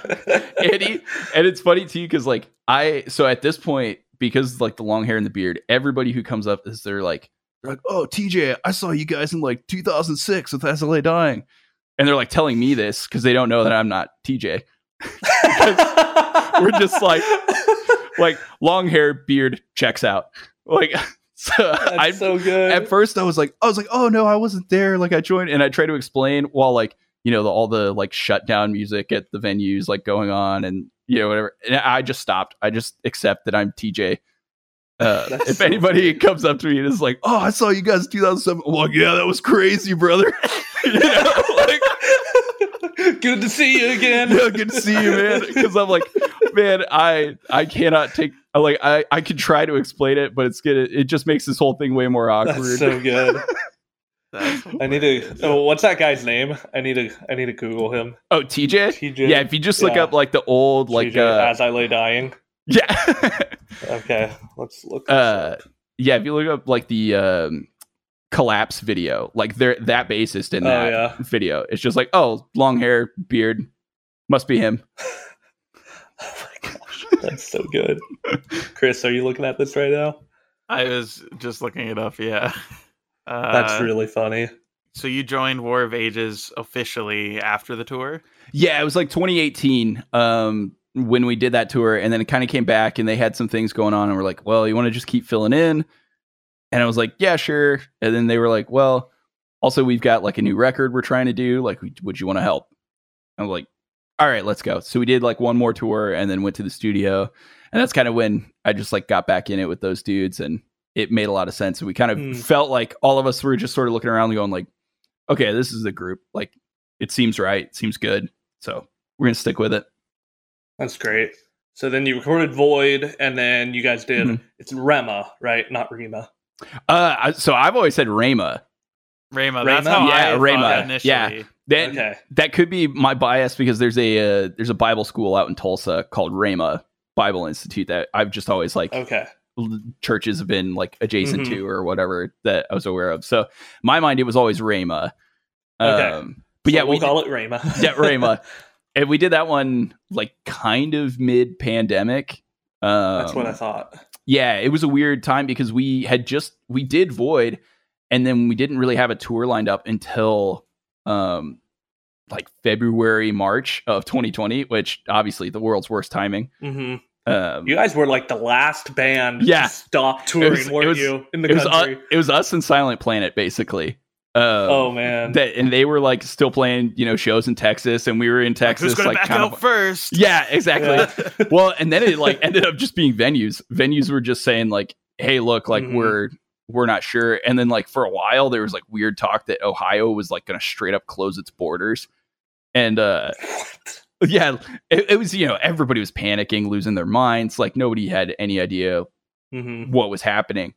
Andy, and it's funny too because like I so at this point because like the long hair and the beard, everybody who comes up is they're like they're like, oh TJ, I saw you guys in like 2006 with As I Lay Dying, and they're like telling me this because they don't know that I'm not TJ. We're just like like long hair, beard checks out. Like so, I so good. at first I was like, I was like, oh no, I wasn't there. Like I joined, and I tried to explain while like you know the, all the like shutdown music at the venues like going on, and you know whatever. And I just stopped. I just accept that I'm TJ. Uh, if so anybody comes up to me and is like, "Oh, I saw you guys in 2007," I'm like, "Yeah, that was crazy, brother." you know, like, good to see you again. yeah, good to see you, man. Because I'm like, man, I I cannot take. I Like I I can try to explain it, but it's gonna it just makes this whole thing way more awkward. That's so good. That's I need to. Oh, what's that guy's name? I need to. I need to Google him. oh, TJ. TJ. Yeah, if you just look Yeah. up like the old like TJ, uh as I lay dying. yeah Okay, let's look. uh yeah if you look up like the um collapse video like there that bassist in Oh, that yeah. video it's just like oh long hair beard must be him oh my gosh, that's so good. Chris, are you looking at this right now? I was just looking it up. Yeah, uh, That's really funny. So you joined War of Ages officially after the tour. yeah it was like 2018 um when we did that tour and then it kind of came back and they had some things going on and we're like well you want to just keep filling in and i was like yeah sure and then they were like well also we've got like a new record we're trying to do like would you want to help i was like all right let's go so we did like one more tour and then went to the studio and that's kind of when i just like got back in it with those dudes and it made a lot of sense and we kind of Hmm. felt like all of us were just sort of looking around and going like okay this is the group like it seems right it seems good so we're gonna stick with it That's great. So then you recorded Void, and then you guys did. Mhm. It's Rhema, right? Not Rhema. Uh so i've always said rama Rama, Rama? that's how Yeah, I thought Rama. initially. Yeah. that Okay. that could be my bias because there's a uh, there's a bible school out in tulsa called rama bible institute that i've just always like Okay. churches have been like adjacent Mhm. to or whatever that I was aware of. So my mind it was always Rama. Okay. Um, but So yeah, we'll we call it Rhema. yeah Rama, and we did that one like kind of mid pandemic. Um, That's what I thought. Yeah, it was a weird time because we had just we did Void, and then we didn't really have a tour lined up until um like February March of 2020, which obviously the world's worst timing. hmm Um, You guys were like the last band Yeah. to stop touring, was- weren't was- you? In the it was country. it was us and Silent Planet basically. Um, oh man. that and they were like still playing you know shows in Texas, and we were in Texas. who's like back kind out of, first? yeah, exactly. Yeah. well, and then it like ended up just being venues. Venues were just saying like, "Hey, look, like Mhm. we're we're not sure." And then like for a while, there was like weird talk that Ohio was like going to straight up close its borders. And uh yeah, it, it was you know everybody was panicking, losing their minds. Like nobody had any idea Mhm. what was happening,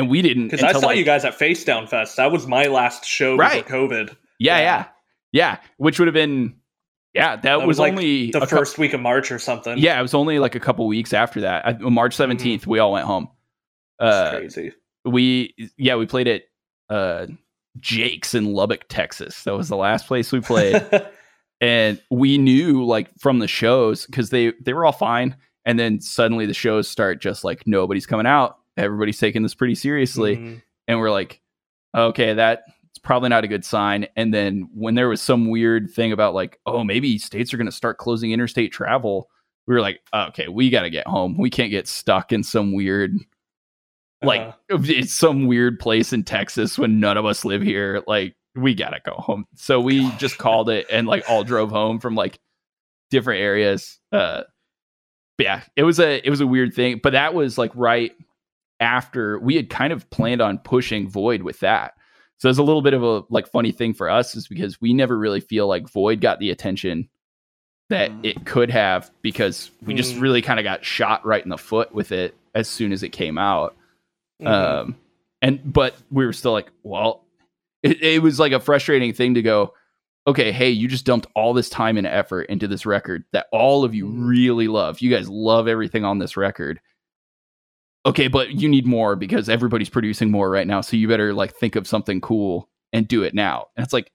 and we didn't. Because I saw like- you guys at Face Down Fest. That was my last show Right. before COVID. Yeah, Yeah. yeah, yeah. Which would have been, yeah, that, That was, was, like, only The first week of March or something. yeah, it was only like a couple weeks after that. I, March 17th we all went home. Uh, crazy. we yeah, we played at uh, Jake's in Lubbock, Texas. That was the last place we played, and we knew like from the shows because they they were all fine, and then suddenly the shows start just like nobody's coming out. Everybody's taking this pretty seriously Mhm. and we're like, okay, that's probably not a good sign. And then when there was some weird thing about like, oh, maybe states are going to start closing interstate travel, we were like, okay, we got to get home. We can't get stuck in some weird, like, Uh-huh. it's some weird place in Texas when none of us live here. Like, we got to go home. So we Gosh. just called it and like all drove home from like different areas. Uh, yeah, it was a it was a weird thing. But that was like right after we had kind of planned on pushing Void with that. So it's a little bit of a like funny thing for us is because we never really feel like Void got the attention that Mm. it could have because we just Mm. really kind of got shot right in the foot with it as soon as it came out. Mhm. Um, and but we were still like, well, it, it was like a frustrating thing to go, okay, hey, you just dumped all this time and effort into this record that all of you Mhm. really love. You guys love everything on this record. Okay, but you need more because everybody's producing more right now. So you better like think of something cool and do it now. And it's like,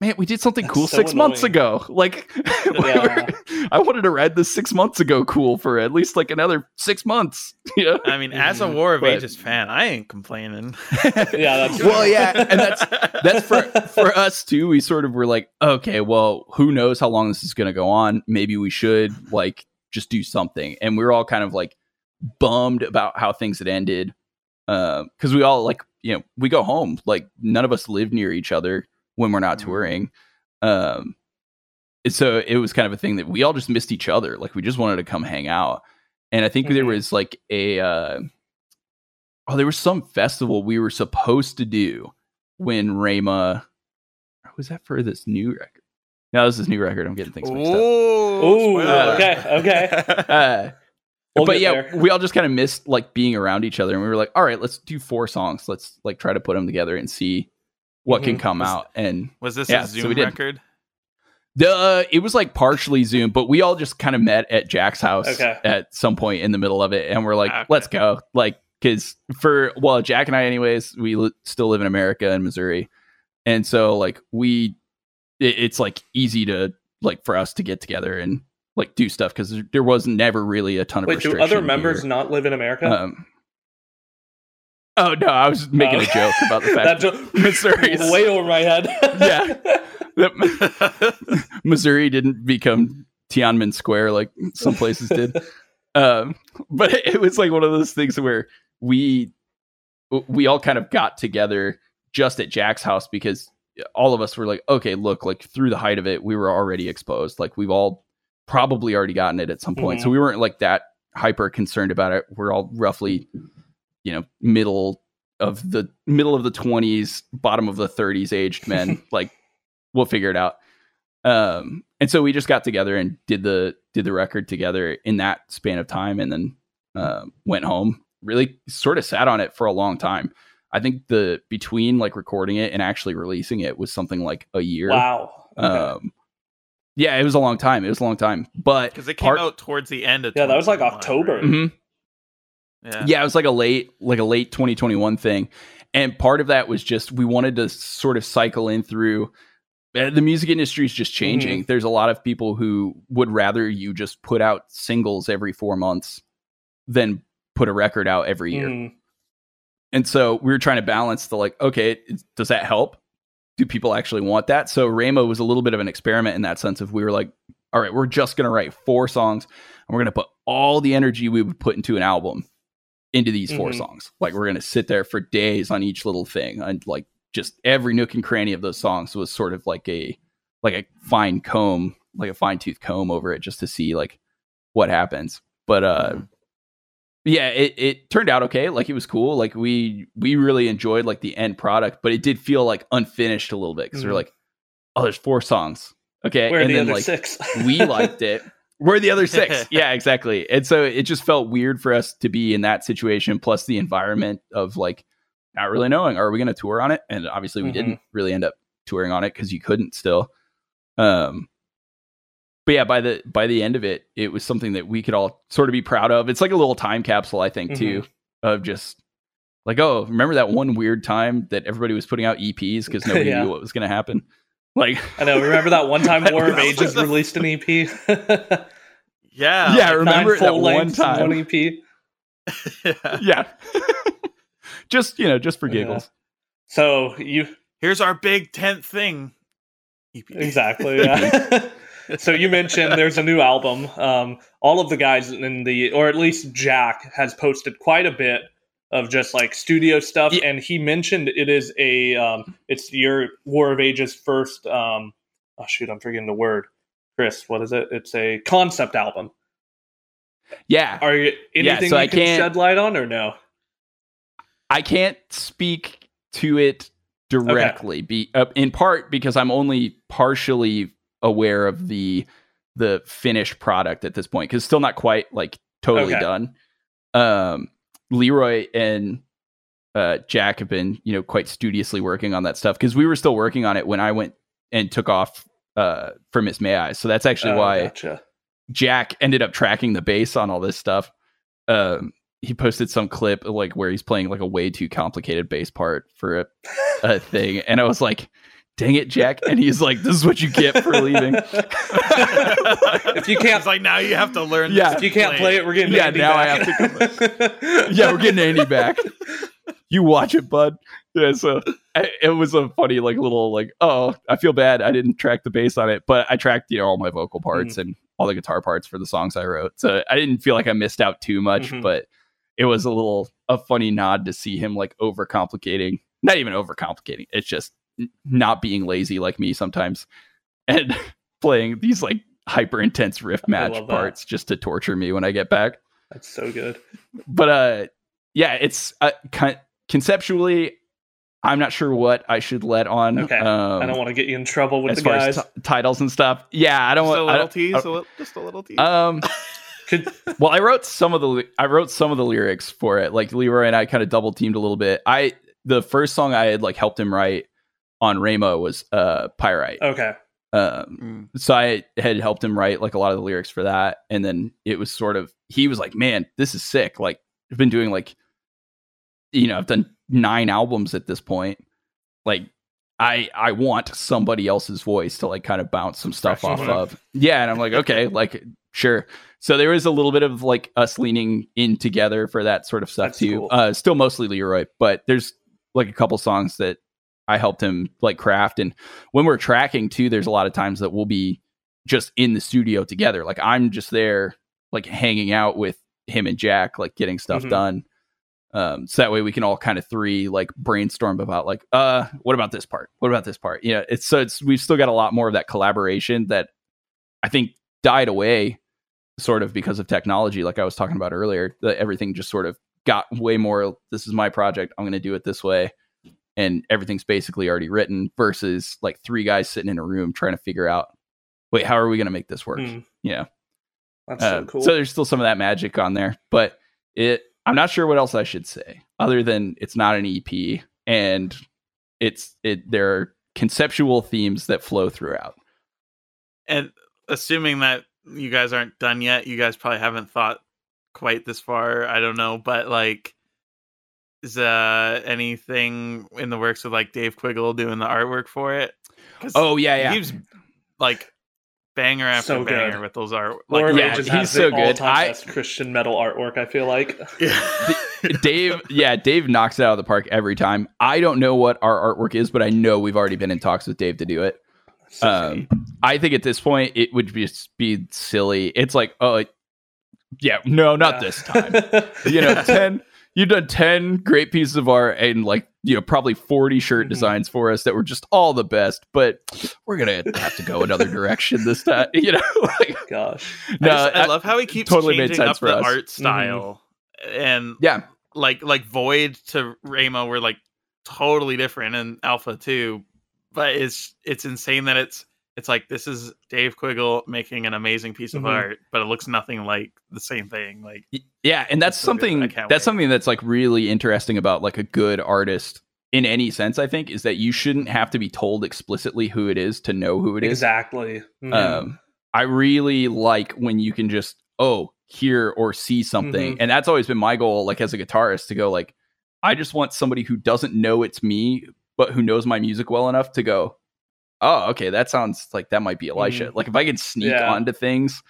man, we did something That's cool so six months ago. Like, we Yeah. were- I wanted to ride this six months ago cool for at least like another six months. Yeah. I mean, as a Mhm. War of But- Ages fan, I ain't complaining. Yeah, that's well, yeah, and that's that's for for us too. We sort of were like, okay, well, who knows how long this is going to go on? Maybe we should like just do something. And we're all kind of like bummed about how things had ended because we all like you know we go home like none of us live near each other when we're not Mhm. touring. Um, and so it was kind of a thing that we all just missed each other. Like we just wanted to come hang out. And I think there Mhm. was like a uh, oh, there was some festival we were supposed to do when Rhema was that for this new record? No, this is new record. I'm getting things mixed up. Ooh, spoiler. okay, okay. Uh, We'll but yeah, there. we all just kind of missed like being around each other, and we were like, all right, let's do four songs. Let's like try to put them together and see what can Mhm. come Was- out. And Was this Yeah, a Zoom we did. record? the uh, it was like partially Zoom, but we all just kind of met at Jack's house Okay. at some point in the middle of it, and we're like, Okay. let's go, like because for well, Jack and I, anyways, we li- still live in America in Missouri, and so like we, it, it's like easy to like for us to get together and like do stuff because there, there was never really a ton of Wait, do other members here. not live in America? Um, oh no, I was making Oh. a joke about the fact that Missouri is- way over my head. Yeah. Missouri didn't become Tiananmen Square like some places did. Um, but it, it was like one of those things where we we all kind of got together just at Jack's house because all of us were like, okay, look, like through the height of it, we were already exposed. Like we've all probably already gotten it at some point. Mhm. So we weren't like that hyper concerned about it. We're all roughly, you know, middle of the middle of the 20s, bottom of the 30s aged men. like we'll figure it out. Um, and so we just got together and did the did the record together in that span of time, and then uh, went home. Really, sort of sat on it for a long time. I think the between like recording it and actually releasing it was something like a year. wow. Okay. Um, yeah, it was a long time. It was a long time, but Because it came part- out towards the end of Yeah, that was like October. right? Mhm. Yeah. yeah it was like a late like a late 2021 thing and part of that was just we wanted to sort of cycle in through uh, the music industry is just changing there's a lot of people who would rather you just put out singles every four months than put a record out every year Mm. and so we were trying to balance the like okay does that help do people actually want that so Rhema was a little bit of an experiment in that sense of we were like all right we're just going to write four songs and we're going to put all the energy we would put into an album into these 4 Mhm. songs like we're going to sit there for days on each little thing and like just every nook and cranny of those songs was sort of like a like a fine comb like a fine tooth comb over it just to see like what happens but uh Mhm. Yeah it, it turned out okay like it was cool like we we really enjoyed like the end product but it did feel like unfinished a little bit because we're Mhm. like oh there's four songs okay Where are and the then like six? we liked it we're the other six yeah exactly and so it just felt weird for us to be in that situation plus the environment of like not really knowing are we going to tour on it and obviously we Mhm. didn't really end up touring on it because you couldn't still um but yeah by the by the end of it it was something that we could all sort of be proud of it's like a little time capsule i think too mm-hmm. of just like oh remember that one weird time that everybody was putting out eps because nobody Yeah. knew what was going to happen like I know. Remember that one time War of That Ages released an EP? Yeah. yeah like, remember that one time One EP. yeah. yeah just you know just for Yeah. giggles So you Here's our big tenth thing. EP. exactly. Yeah. So you mentioned there's a new album. Um, all of the guys in the, or at least Jack, has posted quite a bit of just like studio stuff, Yeah. and he mentioned it is a, um, it's your War of Ages first. Um, oh shoot, I'm forgetting the word. Chris, what is it? It's a concept album. Yeah, Are you Yeah, anything so you I can can't- shed light on or no? I can't speak to it directly. Be uh, in part because I'm only partially aware of the the finished product at this point because still not quite like totally Okay. done. Um, Leroy and uh, Jack have been you know quite studiously working on that stuff because we were still working on it when I went and took off uh, for Miss May I. So that's actually Oh, why gotcha. Jack ended up tracking the bass on all this stuff. Um, he posted some clip like where he's playing like a way too complicated bass part for a, a thing, and I was like, "Dang it, Jack!" And he's like, "This is what you get for leaving." if you can't it's like now you have to learn. Yeah. this if you can't play it, we're getting Yeah, Andy now I back. have yeah, we're getting Andy back. You watch it, bud. Yeah, so I, it was a funny like little like, oh, I feel bad I didn't track the bass on it, but I tracked you know all my vocal parts Mm-hmm. and all the guitar parts for the songs I wrote. So I didn't feel like I missed out too much, Mhm. but it was a little a funny nod to see him like overcomplicating. Not even overcomplicating. It's just n- not being lazy like me sometimes, and playing these like hyper intense riff match love that. parts just to torture me when I get back That's so good. but uh yeah it's uh, con- conceptually i'm not sure what i should let on Okay. um I don't want to get you in trouble with as the far guys. as t- titles and stuff yeah i don't Just a want I little tease, I a little, just a little tease. um Could well i wrote some of the i wrote some of the lyrics for it like leroy and i kind of double teamed a little bit i the first song i had like helped him write on Rhema was uh pyrite okay. um Mm. so I had helped him write like a lot of the lyrics for that, and then it was sort of he was like, "Man, this is sick!" Like I've been doing like, you know, I've done nine albums at this point. Like I I want somebody else's voice to like kind of bounce some stuff Fresh off one. of. Yeah, and I'm like, okay, like sure. So there is a little bit of like us leaning in together for that sort of stuff That's too. cool. Uh, still mostly Leroy, but there's like a couple songs that I helped him like craft. And when we're tracking too, there's a lot of times that we'll be just in the studio together. Like I'm just there, like hanging out with him and Jack, like getting stuff Mhm. done. Um, so that way we can all kind of three like brainstorm about like, uh, what about this part? What about this part? You know, it's so it's we've still got a lot more of that collaboration that I think died away sort of because of technology, like I was talking about earlier. That everything just sort of got way more. This is my project. I'm going to do it this way, and everything's basically already written. Versus like three guys sitting in a room trying to figure out, wait, how are we going to make this work? Hmm, You know. that's Uh, so cool. So there's still some of that magic on there, but it. I'm not sure what else I should say other than it's not an EP and it's it. There are conceptual themes that flow throughout. And assuming that you guys aren't done yet, you guys probably haven't thought quite this far. I don't know, but like, is uh anything in the works with like Dave Quiggle doing the artwork for it? Oh yeah, yeah. He's like banger after So good. banger with those art. Lord Like, yeah, he's has so the good. all-time I- best Christian metal artwork. I feel like. Dave, yeah, Dave knocks it out of the park every time. I don't know what our artwork is, but I know we've already been in talks with Dave to do it. So Um, I think at this point it would just be silly. It's like, oh, yeah, no, not Yeah. this time. you know, ten. You've done ten great pieces of art and like you know probably forty shirt Mhm. designs for us that were just all the best. But we're gonna have to go another direction this time. You know, like, Gosh. no, I, just- I I- love how he keeps totally made changing sense up for the us. Mm-hmm. art style, and yeah, like like Void to Rhema were like totally different, and Alpha too. But it's it's insane that it's it's like this is Dave Quiggle making an amazing piece of Mhm. art, but it looks nothing like the same thing. Like Yeah, and that's so something that's wait. something that's like really interesting about like a good artist in any sense, I think, is that you shouldn't have to be told explicitly who it is to know who it is. Exactly. Mhm. Um I really like when you can just oh, hear or see something. Mhm. And that's always been my goal like as a guitarist to go like I just want somebody who doesn't know it's me but who knows my music well enough to go oh, okay, that sounds like that might be Elisha. Mhm. Like if I can sneak Yeah. onto things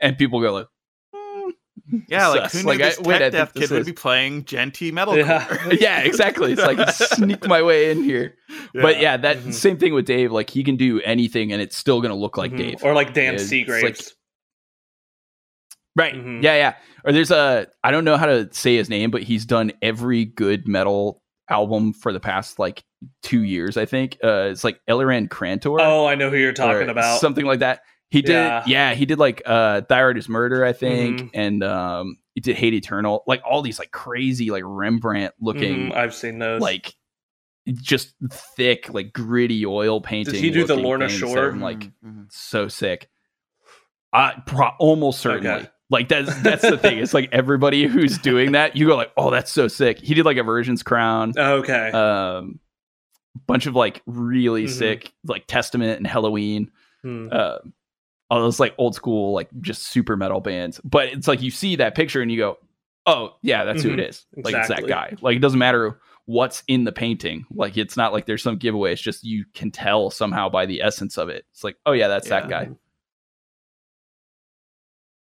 and people go like "Hmm, yeah, like who knew Like, I- this wait, I tech think death this kid would be playing djenty metal? Yeah. yeah, exactly. It's like sneak my way in here. But yeah, that Mhm. same thing with Dave. Like he can do anything, and it's still going to look like Mhm. Dave. Or like Dan It's Seagraves. like- Right. Mhm. Yeah, yeah. Or there's a I don't know how to say his name, but he's done every good metal album for the past like two years. I think uh, it's like Eliran Kantor. oh, I know who you're talking about. something like that. He did, Yeah. yeah. he did like uh Thy Art is Murder, I think, Mhm. and um he did Hate Eternal, like all these like crazy, like Rembrandt looking, Mhm, I've seen those. like just thick, like gritty oil painting. he do the Lorna things that Shore? I'm like Mhm. so sick. Uh pro- almost certainly. Okay. Like that's that's the thing. It's like everybody who's doing that, you go like, oh, that's so sick. He did like a Virgin's Crown okay. um bunch of like really Mhm. sick like testament and Helloween Hmm. uh all those like old school like just super metal bands but it's like you see that picture and you go oh yeah that's who it Mhm. is like it's that guy like it doesn't matter what's in the painting like it's not like there's some giveaway it's just you can tell somehow by the essence of it it's like oh yeah that's that Yeah. guy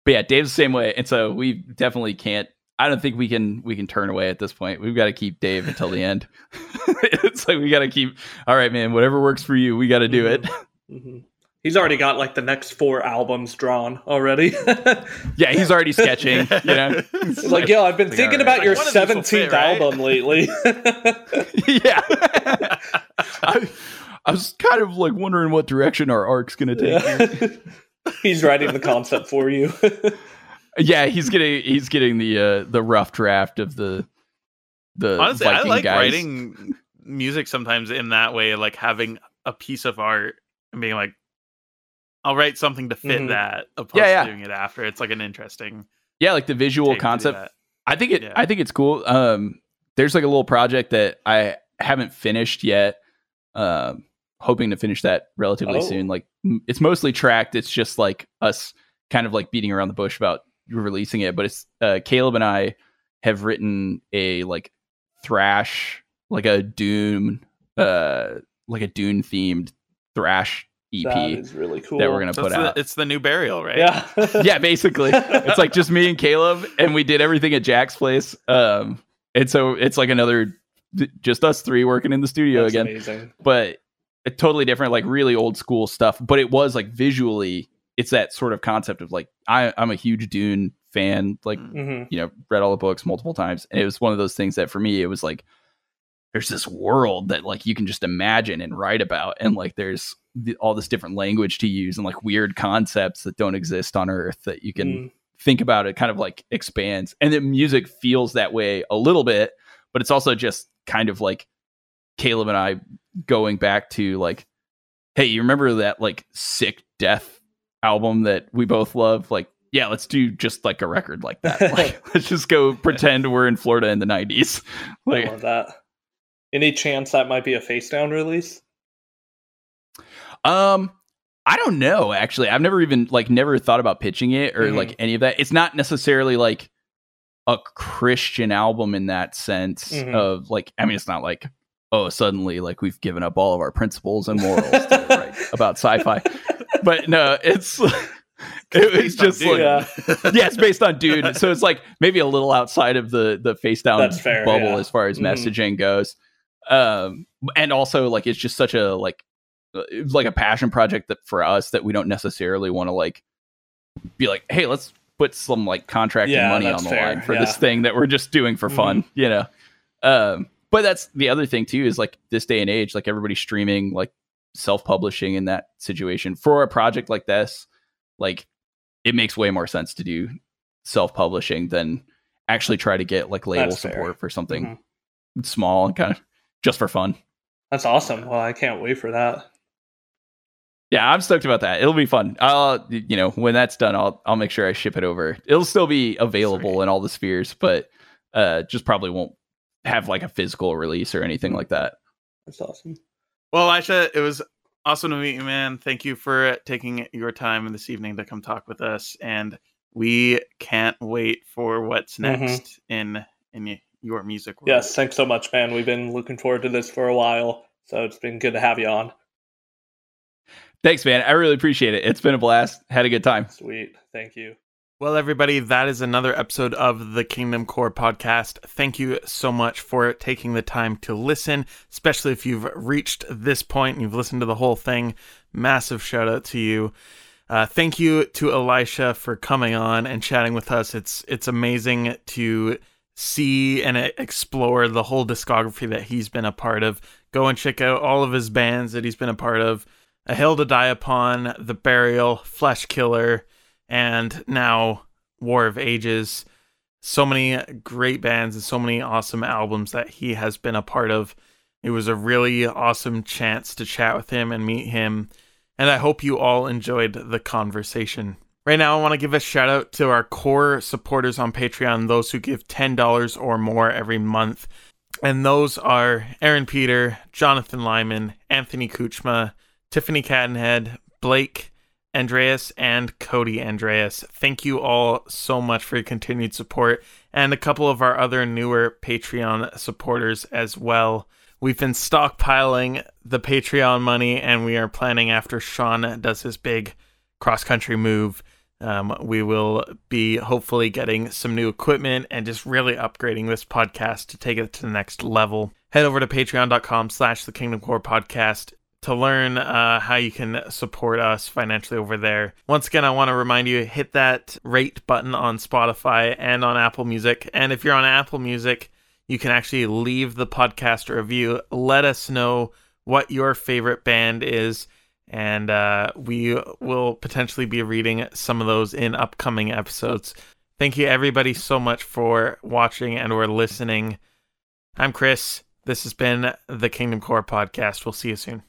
but yeah dave's the same way and so we definitely can't i don't think we can we can turn away at this point we've got to keep dave until the end it's like we got to keep all right man whatever works for you we got to do it hmm He's already got like the next four albums drawn already. yeah he's already sketching you know He's like, yo, I've been Like, thinking all right. about your Like, one of these will seventeenth right? album lately. yeah I, I was kind of like wondering what direction our arc's gonna take. Yeah. He's writing the concept for you. yeah he's getting he's getting the uh the rough draft of the the Honestly, I like guys. writing music sometimes in that way, like having a piece of art and being like, I'll write something to fit Mhm. that opposed Yeah, yeah. to doing it after. It's like an interesting yeah like the visual take to do concept. I think it. Yeah. I think it's cool. Um, there's like a little project that I haven't finished yet. Um, hoping to finish that relatively Oh. soon. Like it's mostly tracked. It's just like us kind of like beating around the bush about releasing it. But it's uh, Caleb and I have written a like thrash, like a Dune, uh, like a Dune themed thrash EP that is really cool. that we're gonna So put it's, out. the, it's the new burial, right? Yeah. yeah, basically. it's like just me and Caleb, and we did everything at Jack's place. Um, and so it's like another, just us three working in the studio That's again. amazing. But a totally different, like really old school stuff. But it was like visually, it's that sort of concept of like I, I'm a huge Dune fan. Like Mm. hmm you know, read all the books multiple times, and it was one of those things that for me, it was like there's this world that like you can just imagine and write about, and like there's the, all this different language to use and like weird concepts that don't exist on Earth that you can Mm. think about it kind of like expands and the music feels that way a little bit but it's also just kind of like caleb and i going back to like hey you remember that like sick death album that we both love like yeah let's do just like a record like that like let's just go pretend we're in florida in the 90s I love that. Any chance that might be a Facedown release? Um, I don't know. Actually, I've never even like never thought about pitching it or Mhm. like any of that. It's not necessarily like a Christian album in that sense Mhm. of like. I mean, it's not like oh suddenly like we've given up all of our principles and morals to write about sci-fi. But no, it's it was just Dune. like Yeah. yeah, it's based on Dune. So it's like maybe a little outside of the the Facedown fair, bubble yeah. as far as Mhm. messaging goes. Um, and also like it's just such a like uh, like a passion project that for us that we don't necessarily want to like be like, hey, let's put some like contracting Yeah, money on the fair, line for yeah. this thing that we're just doing for fun, you know. Um, but that's the other thing too is like this day and age, like everybody's streaming, like self-publishing in that situation for a project like this, like it makes way more sense to do self-publishing than actually try to get like label That's fair. support for something Mhm. small and kind of just for fun. That's awesome. Well, I can't wait for that. Yeah, I'm stoked about that. It'll be fun. I'll you know when that's done, I'll I'll make sure I ship it over. It'll still be available Sweet. in all the spheres, but uh, just probably won't have like a physical release or anything like that. That's awesome. Well, Elisha, it was awesome to meet you, man. Thank you for taking your time this evening to come talk with us, and we can't wait for what's Mhm. next in in your music world. Yes, thanks so much, man. We've been looking forward to this for a while, so it's been good to have you on. Thanks, man. I really appreciate it. It's been a blast. Had a good time. Sweet. Thank you. Well, everybody, that is another episode of the KingdomCore podcast. Thank you so much for taking the time to listen, especially if you've reached this point and you've listened to the whole thing. Massive shout out to you. Uh, thank you to Elisha for coming on and chatting with us. It's it's amazing to see and explore the whole discography that he's been a part of. Go and check out all of his bands that he's been a part of. A Hill to Die Upon, The Burial, Fleshkiller, and now War of Ages. So many great bands and so many awesome albums that he has been a part of. It was a really awesome chance to chat with him and meet him. And I hope you all enjoyed the conversation. Right now, I want to give a shout out to our core supporters on Patreon, those who give $10 or more every month. And those are Aaron Peter, Jonathan Lyman, Anthony Kuchma, Tiffany Cadenhead, Blake, Andreas, and Cody Andreas. Thank you all so much for your continued support, and a couple of our other newer Patreon supporters as well. We've been stockpiling the Patreon money, and we are planning after Sean does his big cross country move. Um, we will be hopefully getting some new equipment and just really upgrading this podcast to take it to the next level. Head over to patreon.com slash the KingdomCore podcast to learn uh, how you can support us financially over there. Once again, I want to remind you hit that rate button on Spotify and on Apple Music. And if you're on Apple Music, you can actually leave the podcast review. Let us know what your favorite band is, and uh, we will potentially be reading some of those in upcoming episodes. Thank you, everybody, so much for watching and or listening. I'm Chris. This has been the KingdomCore podcast. We'll see you soon.